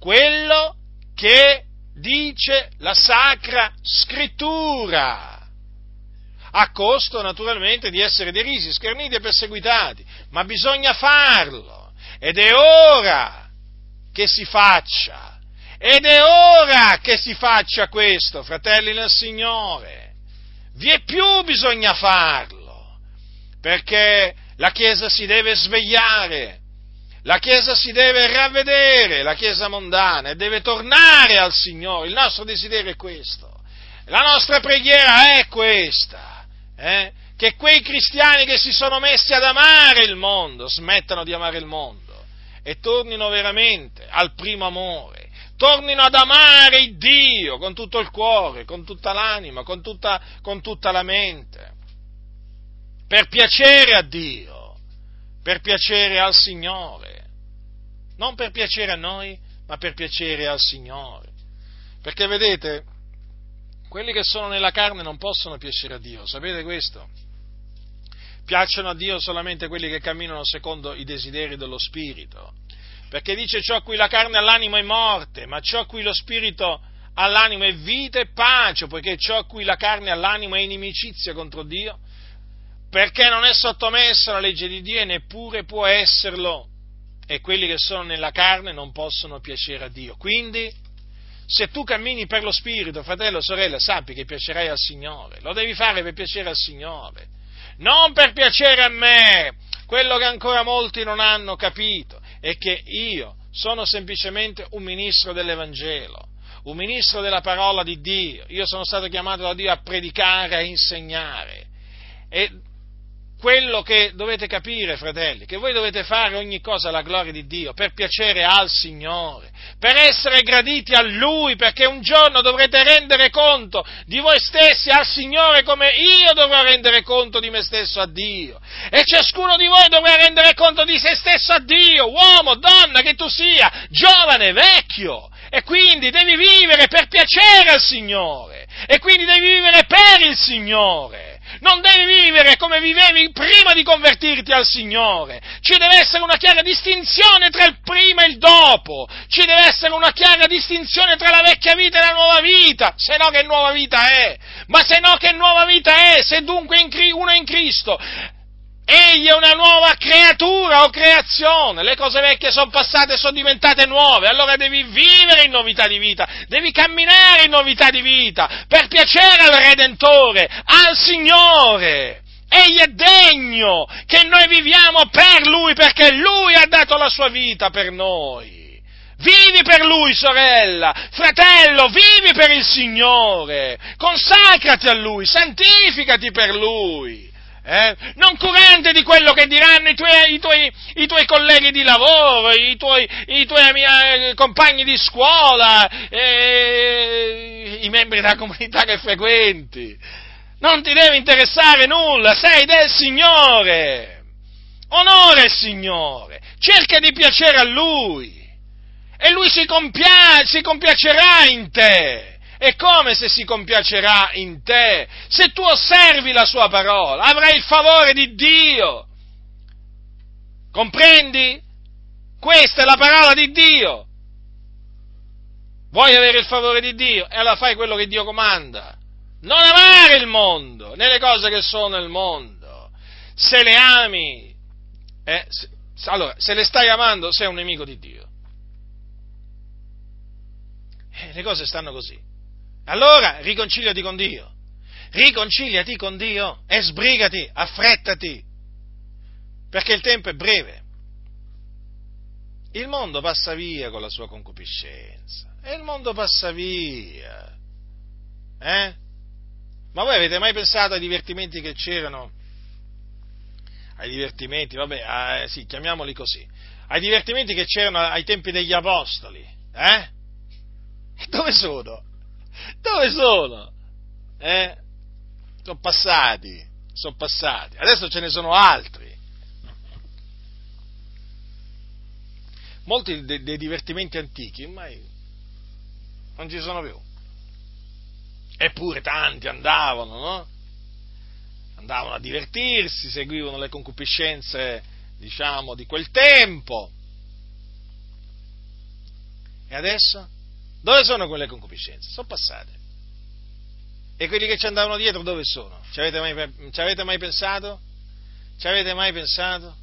quello che dice la Sacra Scrittura, a costo naturalmente di essere derisi, scherniti e perseguitati, ma bisogna farlo. Ed è ora che si faccia, ed è ora che si faccia questo, fratelli nel Signore, vi è più bisogna farlo, perché la Chiesa si deve svegliare, la Chiesa si deve ravvedere, la Chiesa mondana, e deve tornare al Signore. Il nostro desiderio è questo. La nostra preghiera è questa. Eh? Che quei cristiani che si sono messi ad amare il mondo smettano di amare il mondo e tornino veramente al primo amore. Tornino ad amare il Dio con tutto il cuore, con tutta l'anima, con tutta, con tutta la mente. Per piacere a Dio, per piacere al Signore non per piacere a noi, ma per piacere al Signore. Perché vedete, quelli che sono nella carne non possono piacere a Dio, sapete questo? Piacciono a Dio solamente quelli che camminano secondo i desideri dello Spirito. Perché dice ciò a cui la carne all'animo è morte, ma ciò a cui lo Spirito all'animo è vita e pace, poiché ciò a cui la carne all'animo è inimicizia contro Dio, perché non è sottomessa alla legge di Dio e neppure può esserlo e quelli che sono nella carne non possono piacere a Dio. Quindi, se tu cammini per lo Spirito, fratello sorella, sappi che piacerai al Signore. Lo devi fare per piacere al Signore, non per piacere a me. Quello che ancora molti non hanno capito è che io sono semplicemente un ministro dell'Evangelo, un ministro della parola di Dio. Io sono stato chiamato da Dio a predicare, a insegnare. E quello che dovete capire, fratelli, che voi dovete fare ogni cosa alla gloria di Dio, per piacere al Signore, per essere graditi a Lui, perché un giorno dovrete rendere conto di voi stessi al Signore come io dovrò rendere conto di me stesso a Dio. E ciascuno di voi dovrà rendere conto di se stesso a Dio, uomo, donna, che tu sia, giovane, vecchio. E quindi devi vivere per piacere al Signore. E quindi devi vivere per il Signore non devi vivere come vivevi prima di convertirti al Signore. Ci deve essere una chiara distinzione tra il prima e il dopo. Ci deve essere una chiara distinzione tra la vecchia vita e la nuova vita. Se no che nuova vita è? Ma se no che nuova vita è? Se dunque uno è in Cristo Egli è una nuova creatura o creazione, le cose vecchie sono passate e sono diventate nuove, allora devi vivere in novità di vita, devi camminare in novità di vita, per piacere al Redentore, al Signore. Egli è degno che noi viviamo per Lui, perché Lui ha dato la sua vita per noi. Vivi per Lui, sorella, fratello, vivi per il Signore, consacrati a Lui, santificati per Lui eh? non curante di quello che diranno i tuoi, i tuoi, i tuoi colleghi di lavoro, i tuoi, i tuoi eh, compagni di scuola, eh, i membri della comunità che frequenti. Non ti deve interessare nulla, sei del Signore. Onore il Signore, cerca di piacere a Lui e Lui si, compia- si compiacerà in te. E come se si compiacerà in te? Se tu osservi la sua parola, avrai il favore di Dio. Comprendi? Questa è la parola di Dio. Vuoi avere il favore di Dio? E allora fai quello che Dio comanda. Non amare il mondo, né le cose che sono nel mondo. Se le ami, eh, se, allora, se le stai amando, sei un nemico di Dio. Eh, le cose stanno così. Allora riconciliati con Dio, riconciliati con Dio e sbrigati, affrettati, perché il tempo è breve. Il mondo passa via con la sua concupiscenza, e il mondo passa via. Eh? Ma voi avete mai pensato ai divertimenti che c'erano ai divertimenti, vabbè, a, sì, chiamiamoli così, ai divertimenti che c'erano ai tempi degli apostoli, eh? Dove sono? Dove sono? Eh? Sono passati, sono passati, adesso ce ne sono altri. Molti dei, dei divertimenti antichi ormai non ci sono più. Eppure tanti andavano, no? Andavano a divertirsi, seguivano le concupiscenze, diciamo, di quel tempo. E adesso? Dove sono quelle concupiscenze? Sono passate. E quelli che ci andavano dietro dove sono? Ci avete mai, ci avete mai pensato? Ci avete mai pensato?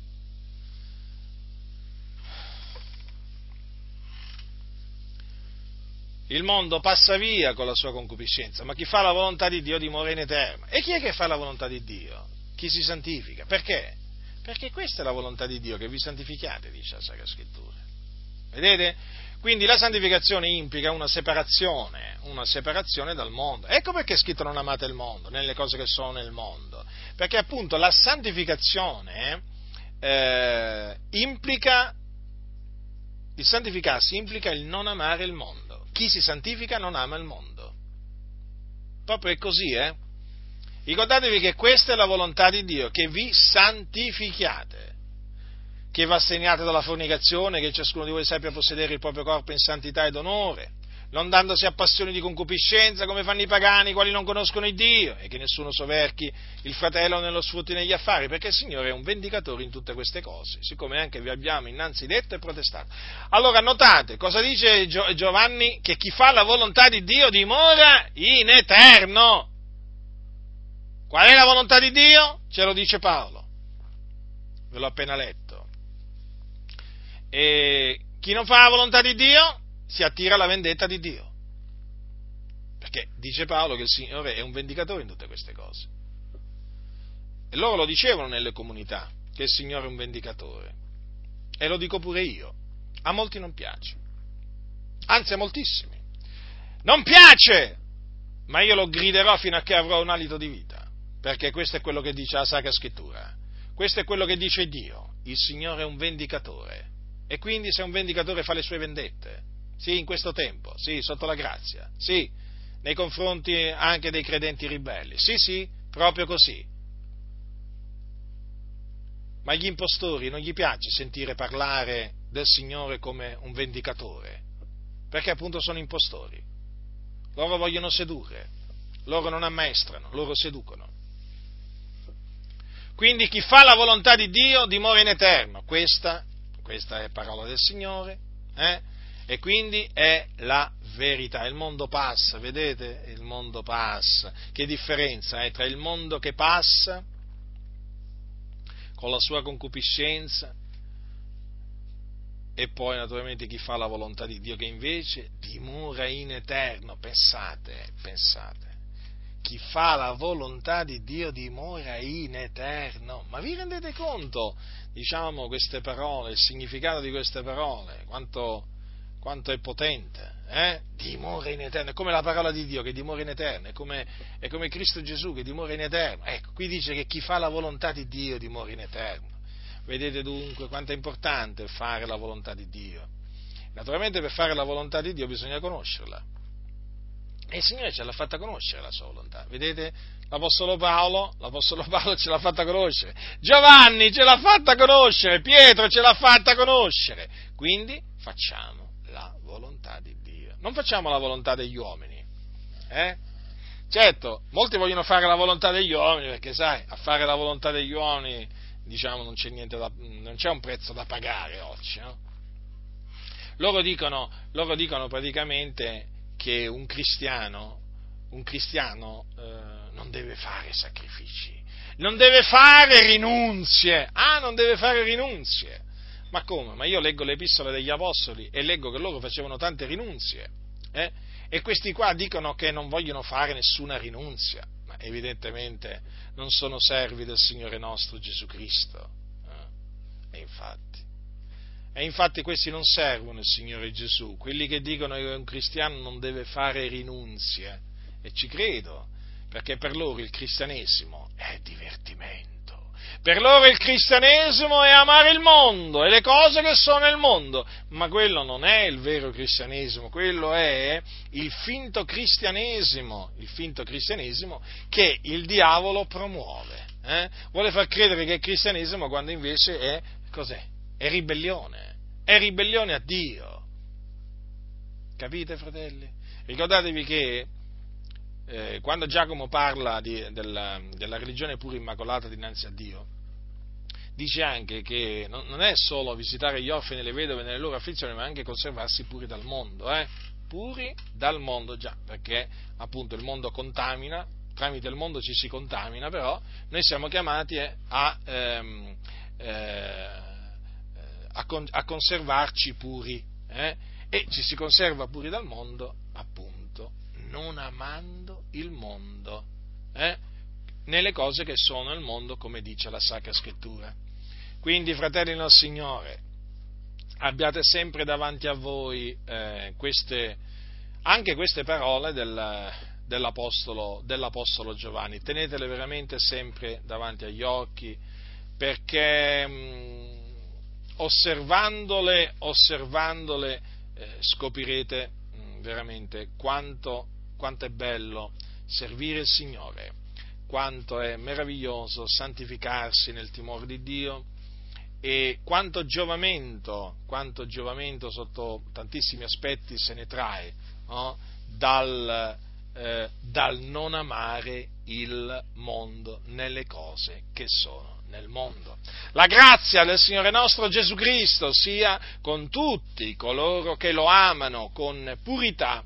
Il mondo passa via con la sua concupiscenza, ma chi fa la volontà di Dio dimora in eterno. E chi è che fa la volontà di Dio? Chi si santifica. Perché? Perché questa è la volontà di Dio, che vi santificate, dice la Sacra Scrittura. Vedete? Quindi la santificazione implica una separazione, una separazione dal mondo. Ecco perché è scritto non amate il mondo, nelle cose che sono nel mondo. Perché appunto la santificazione eh, implica, il santificarsi implica il non amare il mondo chi si santifica non ama il mondo. Proprio è così, eh? Ricordatevi che questa è la volontà di Dio, che vi santifichiate, che va segnata dalla fornicazione, che ciascuno di voi sappia possedere il proprio corpo in santità ed onore, non dandosi a passioni di concupiscenza come fanno i pagani, i quali non conoscono il Dio, e che nessuno soverchi il fratello nello sfrutti negli affari, perché il Signore è un vendicatore in tutte queste cose, siccome anche vi abbiamo innanzi detto e protestato. Allora notate, cosa dice Giovanni? Che chi fa la volontà di Dio dimora in eterno. Qual è la volontà di Dio? Ce lo dice Paolo. Ve l'ho appena letto. E chi non fa la volontà di Dio si attira la vendetta di Dio. Perché dice Paolo che il Signore è un vendicatore in tutte queste cose. E loro lo dicevano nelle comunità, che il Signore è un vendicatore. E lo dico pure io. A molti non piace. Anzi, a moltissimi. Non piace! Ma io lo griderò fino a che avrò un alito di vita. Perché questo è quello che dice la Sacra Scrittura. Questo è quello che dice Dio. Il Signore è un vendicatore. E quindi se un vendicatore fa le sue vendette. Sì, in questo tempo, sì, sotto la grazia, sì, nei confronti anche dei credenti ribelli, sì, sì, proprio così. Ma agli impostori non gli piace sentire parlare del Signore come un vendicatore, perché appunto sono impostori. Loro vogliono sedurre, loro non ammaestrano, loro seducono. Quindi chi fa la volontà di Dio dimora in eterno. Questa, questa è parola del Signore. Eh? E quindi è la verità. Il mondo passa, vedete? Il mondo passa. Che differenza è tra il mondo che passa con la sua concupiscenza e poi naturalmente chi fa la volontà di Dio che invece dimora in eterno. Pensate, pensate. Chi fa la volontà di Dio dimora in eterno. Ma vi rendete conto, diciamo, queste parole, il significato di queste parole, quanto, quanto è potente, eh? dimora in eterno, è come la parola di Dio che dimora in eterno, è come, è come Cristo Gesù che dimora in eterno. Ecco, qui dice che chi fa la volontà di Dio dimora in eterno. Vedete dunque quanto è importante fare la volontà di Dio. Naturalmente per fare la volontà di Dio bisogna conoscerla. E il Signore ce l'ha fatta conoscere la sua volontà. Vedete? L'Apostolo Paolo, l'Apostolo Paolo ce l'ha fatta conoscere. Giovanni ce l'ha fatta conoscere. Pietro ce l'ha fatta conoscere. Quindi facciamo la volontà di Dio. Non facciamo la volontà degli uomini. Eh? Certo, molti vogliono fare la volontà degli uomini perché, sai, a fare la volontà degli uomini, diciamo, non c'è, da, non c'è un prezzo da pagare oggi. No? Loro, dicono, loro dicono praticamente che un cristiano, un cristiano eh, non deve fare sacrifici, non deve fare rinunzie. Ah, non deve fare rinunzie. Ma come? Ma io leggo le epistole degli apostoli e leggo che loro facevano tante rinunzie. Eh? E questi qua dicono che non vogliono fare nessuna rinunzia, ma evidentemente non sono servi del Signore nostro Gesù Cristo. Eh? E infatti. E infatti questi non servono il Signore Gesù, quelli che dicono che un cristiano non deve fare rinunzie, e ci credo, perché per loro il cristianesimo è divertimento Per loro il cristianesimo è amare il mondo e le cose che sono nel mondo, ma quello non è il vero cristianesimo, quello è il finto cristianesimo, il finto cristianesimo che il diavolo promuove. Eh? Vuole far credere che è cristianesimo quando invece è, cos'è? È ribellione, è ribellione a Dio. Capite, fratelli? Ricordatevi che eh, quando Giacomo parla di, della, della, religione pura immacolata dinanzi a Dio, dice anche che non, non, è solo visitare gli orfani e le vedove nelle loro afflizioni, ma anche conservarsi puri dal mondo, eh? puri dal mondo già, perché appunto il mondo contamina, tramite il mondo ci si contamina, però noi siamo chiamati eh, a, ehm, eh, a, con, a conservarci puri, eh? e ci si conserva puri dal mondo appunto non amando il mondo, eh? nelle cose che sono il mondo, come dice la Sacra Scrittura. Quindi, fratelli del Signore, abbiate sempre davanti a voi eh, queste, anche queste parole del, dell'apostolo, dell'apostolo, Giovanni, tenetele veramente sempre davanti agli occhi, perché mh, mm, osservandole, osservandole eh, scoprirete mh, mm, veramente quanto quanto è bello servire il Signore, quanto è meraviglioso santificarsi nel timore di Dio e quanto giovamento, quanto giovamento sotto tantissimi aspetti se ne trae no? dal, eh, dal non amare il mondo nelle cose che sono nel mondo. La grazia del Signore nostro Gesù Cristo sia con tutti coloro che lo amano con purità